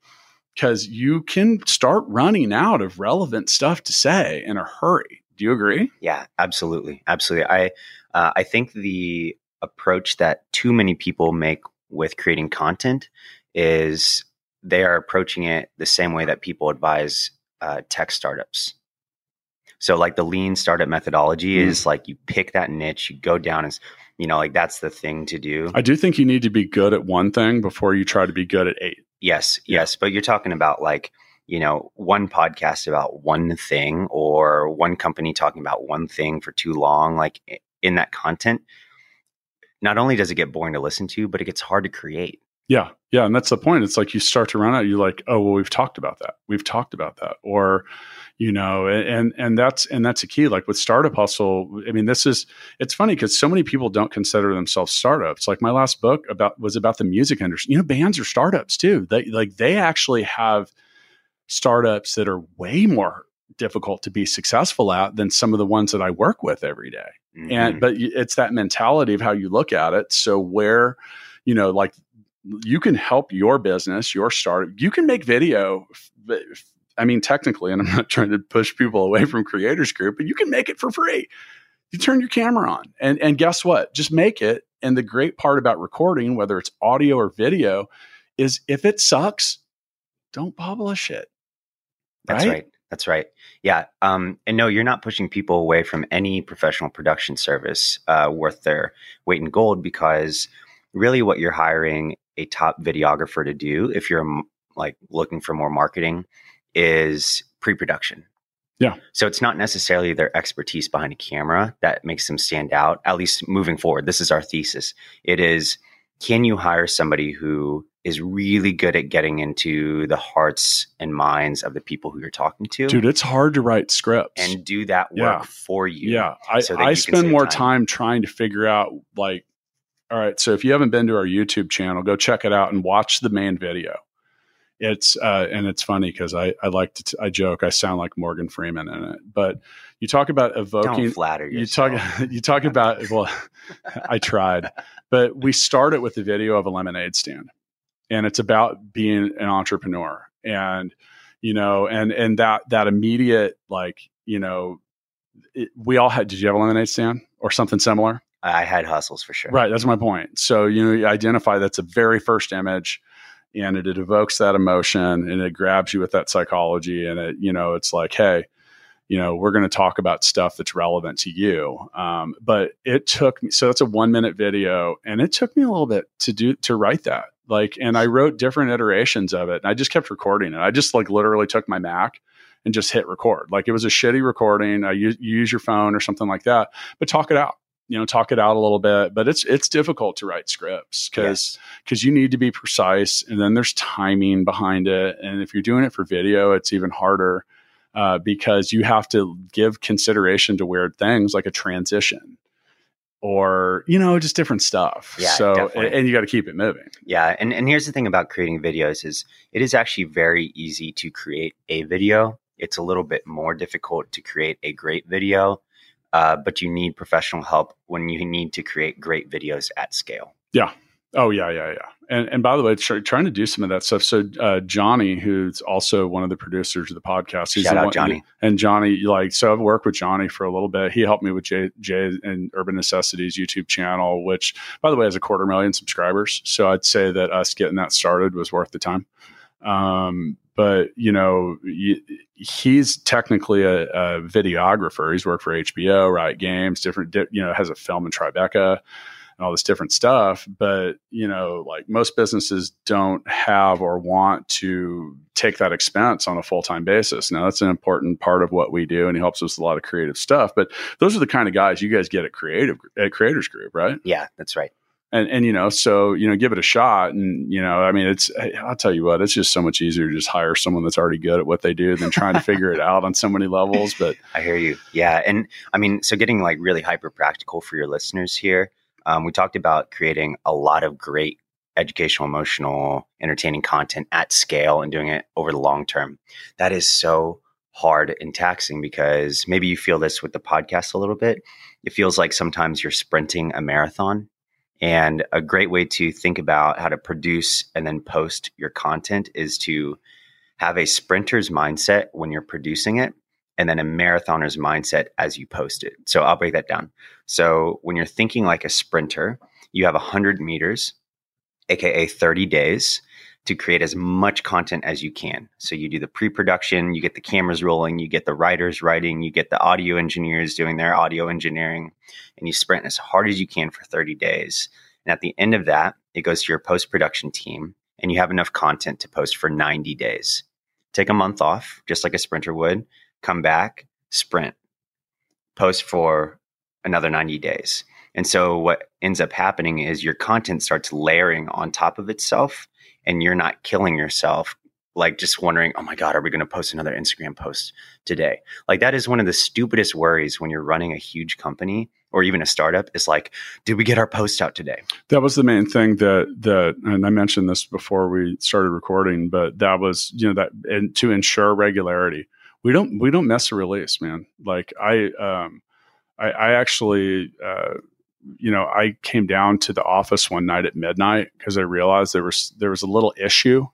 because you can start running out of relevant stuff to say in a hurry. Do you agree? Yeah, absolutely, absolutely. I uh, I think the approach that too many people make with creating content is they are approaching it the same way that people advise uh, tech startups. So, like the lean startup methodology Mm. is like you pick that niche, you go down as you know, like that's the thing to do. i do think you need to be good at one thing before you try to be good at eight Yes, yes, but you're talking about like you know one podcast about one thing or one company talking about one thing for too long. Like in that content, not only does it get boring to listen to, but it gets hard to create. Yeah. Yeah. And that's the point. It's like you start to run out, you're like, oh, well, we've talked about that. We've talked about that. Or, you know, and and that's and that's a key. Like with Startup Hustle, I mean, this is it's funny because so many people don't consider themselves startups. Like my last book about was about the music industry. You know, bands are startups too. They like they actually have startups that are way more difficult to be successful at than some of the ones that I work with every day. Mm-hmm. And but it's that mentality of how you look at it. So where, you know, like you can help your business, your startup. You can make video. I mean, technically, and I'm not (laughs) trying to push people away from Creators Group, but you can make it for free. You turn your camera on, and and guess what? Just make it. And the great part about recording, whether it's audio or video, is if it sucks, don't publish it. That's right. right. That's right. Yeah. Um, and no, you're not pushing people away from any professional production service uh, worth their weight in gold because really what you're hiring a top videographer to do, if you're like looking for more marketing, is pre production. Yeah. So it's not necessarily their expertise behind a camera that makes them stand out, at least moving forward. This is our thesis. It is can you hire somebody who is really good at getting into the hearts and minds of the people who you're talking to. Dude, it's hard to write scripts and do that work yeah. for you. Yeah. I, so I spend more time. time trying to figure out like, all right, so if you haven't been to our YouTube channel, go check it out and watch the main video. It's uh, and it's funny because I I like to t- I joke I sound like Morgan Freeman in it, but you talk about evoking. Don't flatter yourself. You talk (laughs) you talk about well, (laughs) I tried, but we started with the video of a lemonade stand and it's about being an entrepreneur and you know and and that that immediate like you know it, we all had did you have a lemonade stand or something similar i had hustles for sure right that's my point so you know you identify that's a very first image and it, it evokes that emotion and it grabs you with that psychology and it you know it's like hey you know we're going to talk about stuff that's relevant to you. Um, but it took me so that's a one minute video and it took me a little bit to do to write that. Like and i wrote different iterations of it and i just kept recording it. I just like literally took my mac and just hit record. Like it was a shitty recording. I use, use your phone or something like that but talk it out you know talk it out a little bit but it's it's difficult to write scripts because because yes. you need to be precise and then there's timing behind it. And if you're doing it for video it's even harder uh, because you have to give consideration to weird things like a transition or you know just different stuff. Yeah so and, and, you got to keep it moving. Yeah and, and here's the thing about creating videos is it is actually very easy to create a video. It's a little bit more difficult to create a great video uh, but you need professional help when you need to create great videos at scale yeah Oh yeah, yeah, yeah. And and by the way, try, trying to do some of that stuff. So uh, Johnny, who's also one of the producers of the podcast, he's shout out one, Johnny. And Johnny, like, so I've worked with Johnny for a little bit. He helped me with Jay, Jay and Urban Necessities YouTube channel, which, by the way, has a quarter million subscribers. So I'd say that us getting that started was worth the time. Um, but you know, he's technically a, a videographer. He's worked for HBO, Riot Games, different, you know, has a film in Tribeca and all this different stuff. But, you know, like most businesses don't have or want to take that expense on a full time basis. Now, that's an important part of what we do, and he helps us with a lot of creative stuff. But those are the kind of guys you guys get at Creative at Creators Group, right? Yeah, that's right. And, and you know so you know give it a shot and you know i mean it's i'll tell you what it's just so much easier to just hire someone that's already good at what they do than trying to (laughs) figure it out on so many levels but i hear you yeah and i mean so getting like really hyper practical for your listeners here um, we talked about creating a lot of great educational, emotional, entertaining content at scale and doing it over the long term. That is so hard and taxing because maybe you feel this with the podcast a little bit. It feels like sometimes you're sprinting a marathon. And a great way to think about how to produce and then post your content is to have a sprinter's mindset when you're producing it and then a marathoner's mindset as you post it. So I'll break that down. So when you're thinking like a sprinter, you have 100 meters, aka 30 days to create as much content as you can. So you do the pre-production, you get the cameras rolling, you get the writers writing, you get the audio engineers doing their audio engineering, and you sprint as hard as you can for 30 days. And at the end of that, it goes to your post-production team and you have enough content to post for 90 days. Take a month off, just like a sprinter would, come back, sprint, post for another 90 days. And so what ends up happening is your content starts layering on top of itself and you're not killing yourself like just wondering, oh my God, are we going to post another Instagram post today? Like that is one of the stupidest worries when you're running a huge company or even a startup is like, did we get our post out today? That was the main thing that that and I mentioned this before we started recording, but that was, you know, that and to ensure regularity. We don't we don't mess a release, man. Like I um I, I actually uh you know, I came down to the office one night at midnight because I realized there was there was a little issue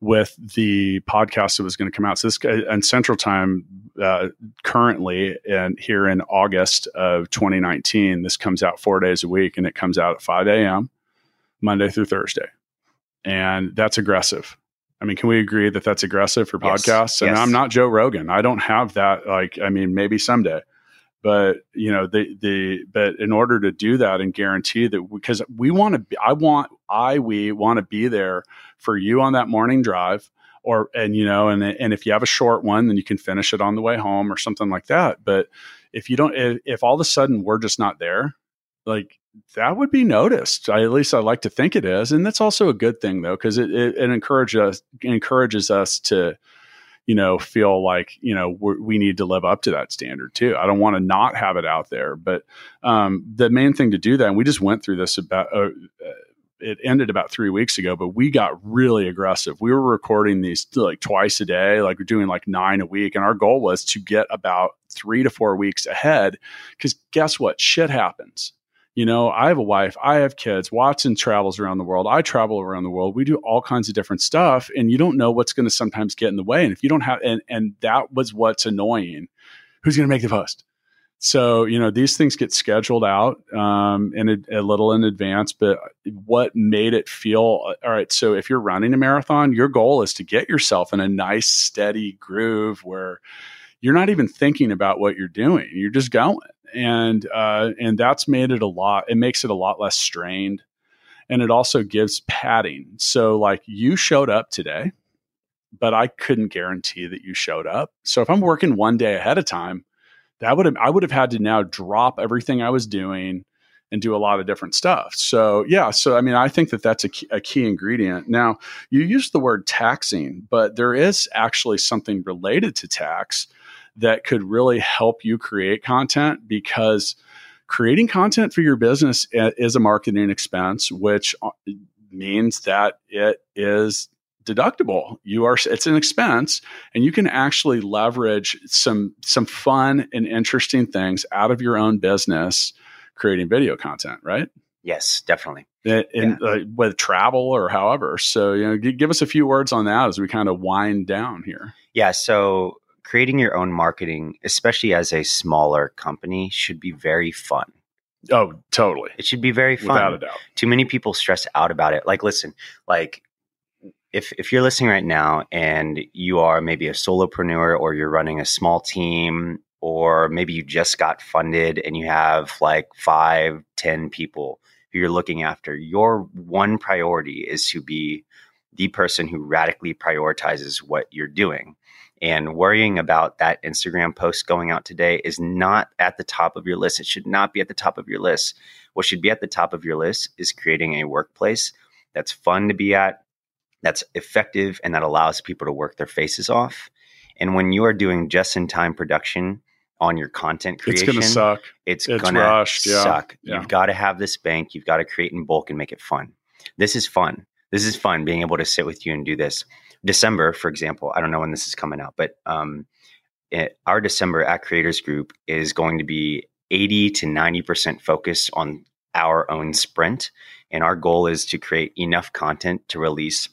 with the podcast that was going to come out. So this and Central Time uh, currently and here in August of 2019, this comes out four days a week and it comes out at 5 a.m. Monday through Thursday, and that's aggressive. I mean, can we agree that that's aggressive for podcasts? Yes. And yes. I'm not Joe Rogan. I don't have that. Like, I mean, maybe someday but you know the the but in order to do that and guarantee that because we want to be i want i we want to be there for you on that morning drive or and you know and and if you have a short one then you can finish it on the way home or something like that. But if you don't if, if all of a sudden we're just not there like that would be noticed. I, at least i like to think it is. And that's also a good thing though because it, it, it encourages us encourages us to you know, feel like, you know, we need to live up to that standard too. I don't want to not have it out there. But um, the main thing to do that, and we just went through this about, uh, uh, it ended about three weeks ago, but we got really aggressive. We were recording these like twice a day, like we're doing like nine a week. And our goal was to get about three to four weeks ahead. Because guess what? Shit happens you know, I have a wife, I have kids. Watson travels around the world. I travel around the world. We do all kinds of different stuff, and you don't know what's going to sometimes get in the way. And if you don't have, and and that was what's annoying. Who's going to make the post? So you know these things get scheduled out um, in a, a, little in advance. But what made it feel all right? So if you're running a marathon, your goal is to get yourself in a nice steady groove where you're not even thinking about what you're doing. You're just going and uh, and that's made it a lot. It makes it a lot less strained, and it also gives padding. So like you showed up today, but I couldn't guarantee that you showed up. So if I'm working one day ahead of time, that would have I would have had to now drop everything I was doing and do a lot of different stuff. So yeah, so I mean, I think that that's a key, a key ingredient. Now you use the word taxing, but there is actually something related to tax that could really help you create content because creating content for your business is a marketing expense, which uh, means that it is deductible. You are it's an expense and you can actually leverage some some fun and interesting things out of your own business creating video content, right? Yes, definitely. In, yeah. uh, with travel or however. So, you know, give us a few words on that as we kind of wind down here. Yeah, so creating your own marketing, especially as a smaller company, should be very fun. Oh, totally. It should be very fun. Without a doubt. Too many people stress out about it. Like, listen, like if if you're listening right now and you are maybe a solopreneur or you're running a small team or maybe you just got funded and you have like five, ten people who you're looking after, your one priority is to be the person who radically prioritizes what you're doing and worrying about that Instagram post going out today is not at the top of your list. It should not be at the top of your list. What should be at the top of your list is creating a workplace that's fun to be at, that's effective, and that allows people to work their faces off. And when you are doing just in time production on your content creation, it's going to suck. It's, it's going to suck. Yeah. You've got to have this bank. You've got to create in bulk and make it fun. This is fun. This is fun being able to sit with you and do this. December, for example, I don't know when this is coming out, but um, it, our December at Creators Group is going to be 80 to 90% focused on our own sprint. And our goal is to create enough content to release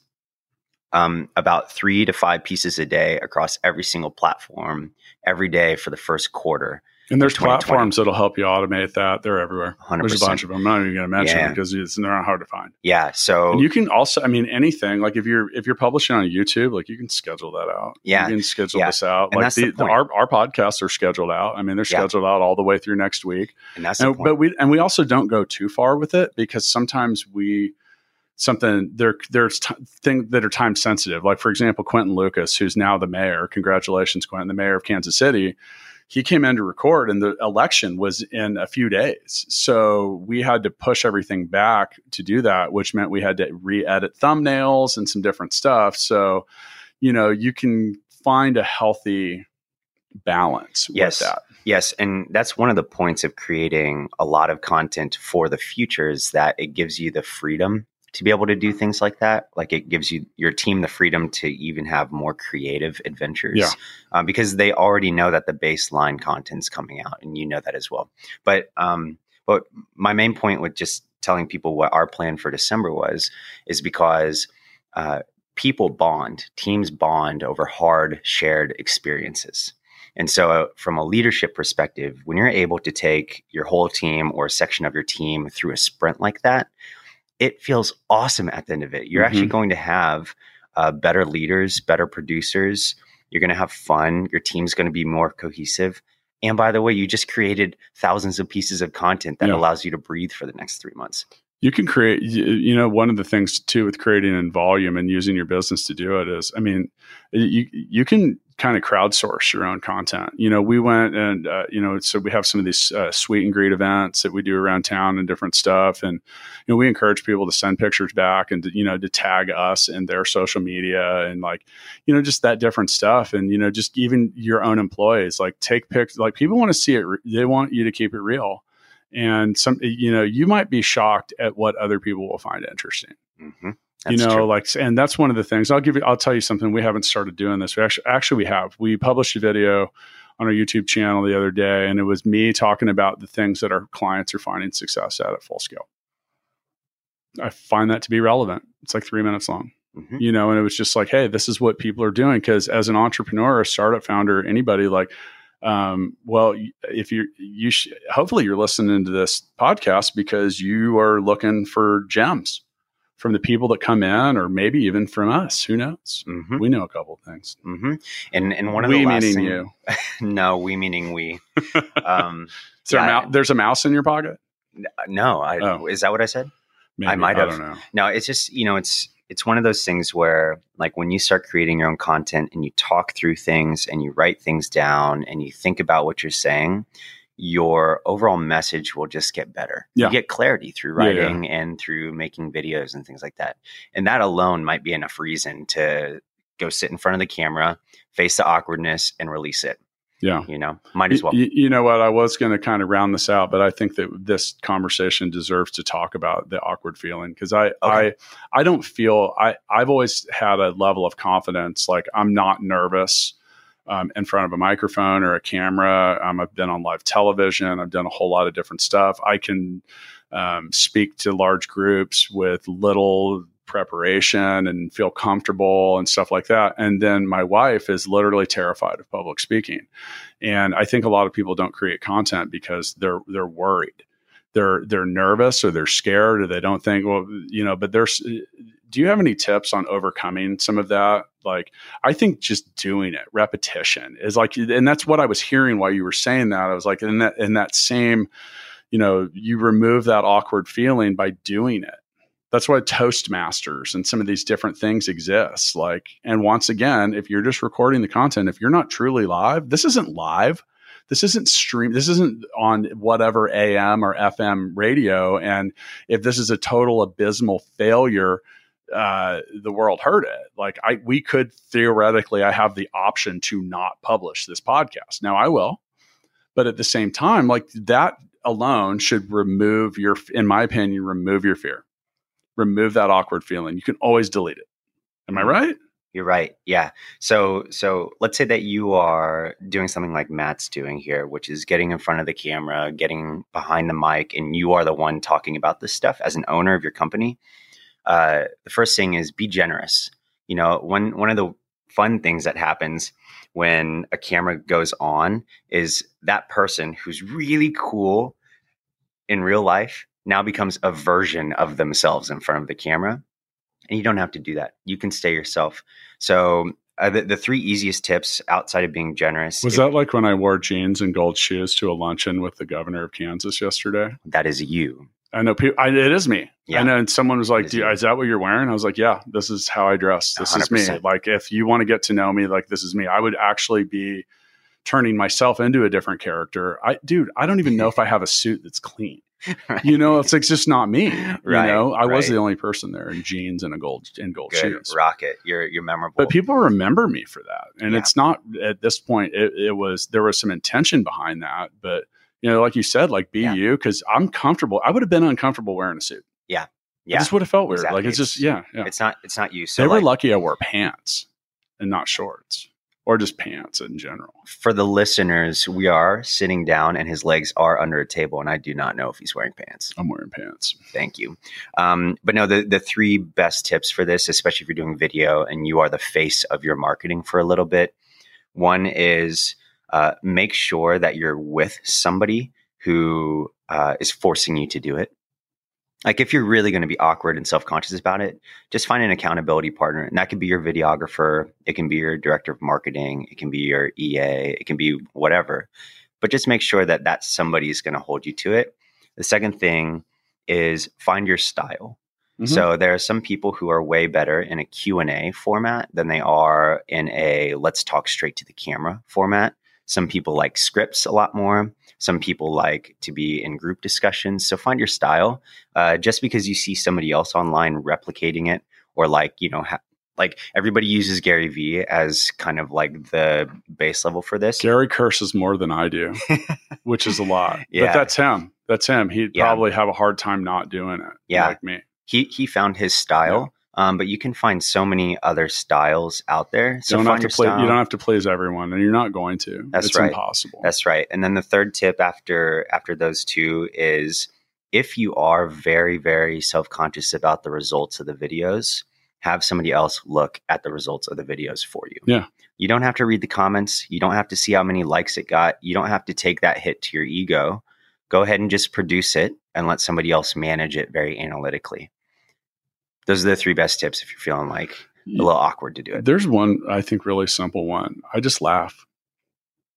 um, about three to five pieces a day across every single platform every day for the first quarter. And there's platforms that'll help you automate that. They're everywhere. 100%. There's a bunch of them. I'm not even going to mention yeah. them because they're not hard to find. Yeah. So and you can also, I mean, anything like if you're if you're publishing on YouTube, like you can schedule that out. Yeah. You can schedule yeah. this out. And like the, the, our our podcasts are scheduled out. I mean, they're scheduled yeah. out all the way through next week. And that's and, but we and we also don't go too far with it because sometimes we something there there's t- things that are time sensitive. Like for example, Quinton Lucas, who's now the mayor. Congratulations, Quinton the mayor of Kansas City he came in to record and the election was in a few days. So we had to push everything back to do that, which meant we had to re edit thumbnails and some different stuff. So, you know, you can find a healthy balance yes. with that. Yes, and that's one of the points of creating a lot of content for the future is that it gives you the freedom to be able to do things like that. Like it gives you your team the freedom to even have more creative adventures. Yeah. Uh, because they already know that the baseline content's coming out, and you know that as well. But um, but my main point with just telling people what our plan for December was is because uh, people bond, teams bond over hard shared experiences. And so, uh, from a leadership perspective, when you're able to take your whole team or a section of your team through a sprint like that, it feels awesome at the end of it. You're mm-hmm. actually going to have uh, better leaders, better producers. You're going to have fun. Your team's going to be more cohesive. And by the way, you just created thousands of pieces of content that yeah. allows you to breathe for the next three months you can create you know one of the things too with creating in volume and using your business to do it is i mean you you can kind of crowdsource your own content. You know we went and uh, you know so we have some of these uh, sweet and greet events that we do around town and different stuff. And you know we encourage people to send pictures back and to, you know to tag us in their social media and like you know just that different stuff. And you know just even your own employees like take pics like people want to see it they want you to keep it real. And some you know you might be shocked at what other people will find interesting. Mm-hmm. You know true. like and that's one of the things i'll give you i'll tell you something we haven't started doing this we actually actually we have. We published a video on our youtube channel the other day and it was me talking about the things that our clients are finding success at at full scale. I find that to be relevant. It's like three minutes long. Mm-hmm. you know and it was just like hey this is what people are doing because as an entrepreneur a startup founder anybody like um, well, if you you sh- hopefully you're listening to this podcast because you are looking for gems from the people that come in, or maybe even from us. Who knows? Mm-hmm. We know a couple of things. Mm-hmm. And and one of we the last meaning thing, you. (laughs) no, we meaning we. (laughs) Um, there yeah, a there's a mouse in your pocket. No, I, oh. is that what I said? Maybe, I might have. I no, it's just you know it's it's one of those things where like when you start creating your own content and you talk through things and you write things down and you think about what you're saying your overall message will just get better yeah. you get clarity through writing yeah, yeah. and through making videos and things like that and that alone might be enough reason to go sit in front of the camera face the awkwardness and release it yeah. You know, might as well. You, you know what? I was going to kind of round this out, but I think that this conversation deserves to talk about the awkward feeling because I, okay. I, I don't feel I, I've always had a level of confidence. Like I'm not nervous um, in front of a microphone or a camera. Um, I've been on live television. I've done a whole lot of different stuff. I can um, speak to large groups with little preparation and feel comfortable and stuff like that. And then my wife is literally terrified of public speaking. And I think a lot of people don't create content because they're they're worried. They're they're nervous or they're scared or they don't think, well, you know, but there's do you have any tips on overcoming some of that? Like I think just doing it, repetition is like and that's what I was hearing while you were saying that. I was like in that in that same you know, you remove that awkward feeling by doing it that's why toastmasters and some of these different things exist like and once again if you're just recording the content if you're not truly live this isn't live this isn't stream this isn't on whatever am or fm radio and if this is a total abysmal failure uh, the world heard it like i we could theoretically i have the option to not publish this podcast now i will but at the same time like that alone should remove your in my opinion remove your fear remove that awkward feeling. You can always delete it. Am I mm-hmm. right? You're right. Yeah. So so let's say that you are doing something like Matt's doing here, which is getting in front of the camera, getting behind the mic, and you are the one talking about this stuff as an owner of your company. Uh, the first thing is be generous. You know, one one of the fun things that happens when a camera goes on is that person who's really cool in real life now becomes a version of themselves in front of the camera. And you don't have to do that. You can stay yourself. So uh, the, the three easiest tips outside of being generous. Was if, that like when I wore jeans and gold shoes to a luncheon with the governor of Kansas yesterday? That is you. I know people. I, it is me. Yeah. And someone was like, is, is, that what you're wearing?" I was like, "Yeah, this is how I dress. This 100%. is me. Like, if you want to get to know me, like this is me. I would actually be turning myself into a different character. I, dude, I don't even know if I have a suit that's clean. (laughs) Right. You know, it's like just not me. You right, know, I right. was the only person there in jeans and a gold and gold Good. shoes. Rocket, you're you're memorable. But people remember me for that, and yeah. it's not at this point. It, it, was there was some intention behind that, but you know, like you said, like be yeah. you because I'm comfortable. I would have been uncomfortable wearing a suit. Yeah, yeah. I just would have felt weird. Exactly. Like it's, it's, just yeah, yeah. It's not it's not you. So they like, were lucky I wore pants and not shorts or just pants in general. For the listeners, we are sitting down and his legs are under a table, and I do not know if he's wearing pants. I'm wearing pants. Thank you. Um, but no, the, the three best tips for this, especially if you're doing video and you are the face of your marketing for a little bit, one is uh, make sure that you're with somebody who uh, is forcing you to do it. Like if you're really going to be awkward and self-conscious about it just find an accountability partner and that could be your videographer it can be your director of marketing it can be your ea it can be whatever. But just make sure that that somebody is going to hold you to it. The second thing is find your style. Mm-hmm. so there are some people who are way better in a q&a format than they are in a let's talk straight to the camera format some people like scripts a lot more. Some people like to be in group discussions. So find your style. Uh, just because you see somebody else online replicating it, or like you know, ha- like everybody uses Gary Vee as kind of like the base level for this. Gary curses more than I do, (laughs) which is a lot. Yeah. But that's him. That's him. He'd yeah. probably have a hard time not doing it. Yeah. Like me. He he found his style. Um, but you can find so many other styles out there. So you don't have to play. Style. You don't have to please everyone, and you're not going to. That's it's right. Impossible. That's right. And then the third tip after after those two is if you are very very self conscious about the results of the videos, have somebody else look at the results of the videos for you. Yeah. You don't have to read the comments. You don't have to see how many likes it got. You don't have to take that hit to your ego. Go ahead and just produce it and let somebody else manage it very analytically those are the three best tips if you're feeling like a little awkward to do it. There's one I think really simple one. I just laugh.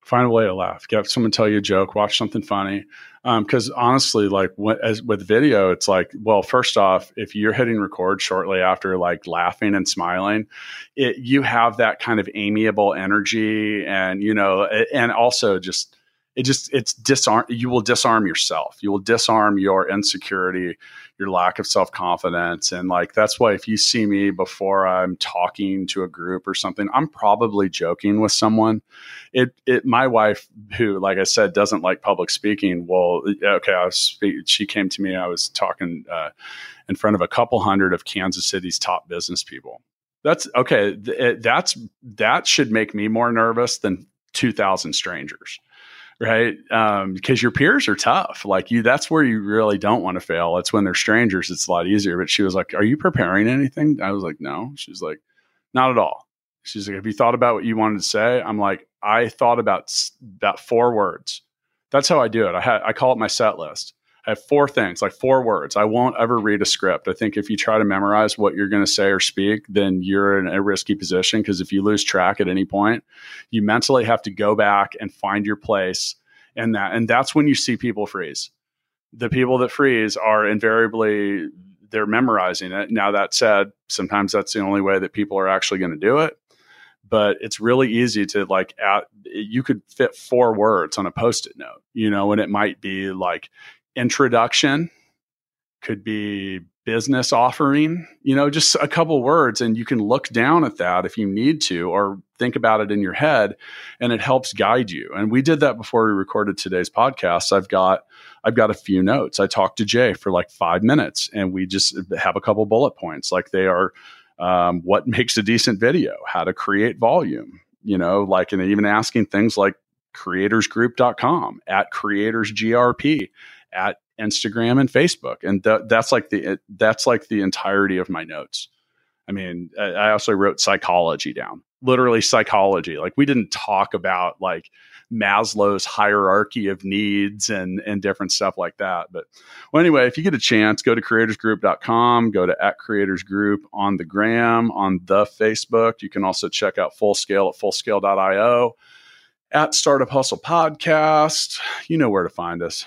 Find a way to laugh. Get someone tell you a joke. Watch something funny. Because um, honestly, like as, with video, it's like, well, first off, if you're hitting record shortly after like laughing and smiling, it, you have that kind of amiable energy, and you know, and also just it just it's disarm. You will disarm yourself. You will disarm your insecurity your lack of self confidence. And like, that's why if you see me before I'm talking to a group or something, I'm probably joking with someone. It, it, my wife, who, like I said, doesn't like public speaking, well, okay, I was, she came to me, I was talking uh, in front of a couple hundred of Kansas City's top business people. That's okay. Th- that's, that should make me more nervous than 2,000 strangers right? Um, because your peers are tough. Like you, that's where you really don't want to fail. It's when they're strangers. It's a lot easier. But she was like, "Are you preparing anything?" I was like, "No." She's like, "Not at all." She's like, "Have you thought about what you wanted to say?" I'm like, "I thought about about four words. That's how I do it. I had I call it my set list. I have four things, like four words. I won't ever read a script. I think if you try to memorize what you're going to say or speak, then you're in a risky position because if you lose track at any point, you mentally have to go back and find your place and that. And that's when you see people freeze. The people that freeze are invariably they're memorizing it. Now that said, sometimes that's the only way that people are actually going to do it. But it's really easy to like at you could fit four words on a post-it note, you know, and it might be like introduction, could be business offering, you know, just a couple words. And you can look down at that if you need to, or think about it in your head and it helps guide you. And we did that before we recorded today's podcast. I've got, I've got a few notes. I talked to Jay for like five minutes and we just have a couple bullet points. Like they are, um, what (laughs) makes a decent video, how to create volume, you know, like, and even asking things like creatorsgroup.com at creatorsgrp at Instagram and Facebook, and th- that's like the that's like the entirety of my notes. I mean, I also wrote psychology down, literally psychology. Like we didn't talk about like Maslow's hierarchy of needs and and different stuff like that. But well, anyway, if you get a chance, go to creatorsgroup.com, go to at creators group on the gram, on the Facebook. You can also check out Full Scale at fullscale.io, at Startup Hustle Podcast. You know where to find us.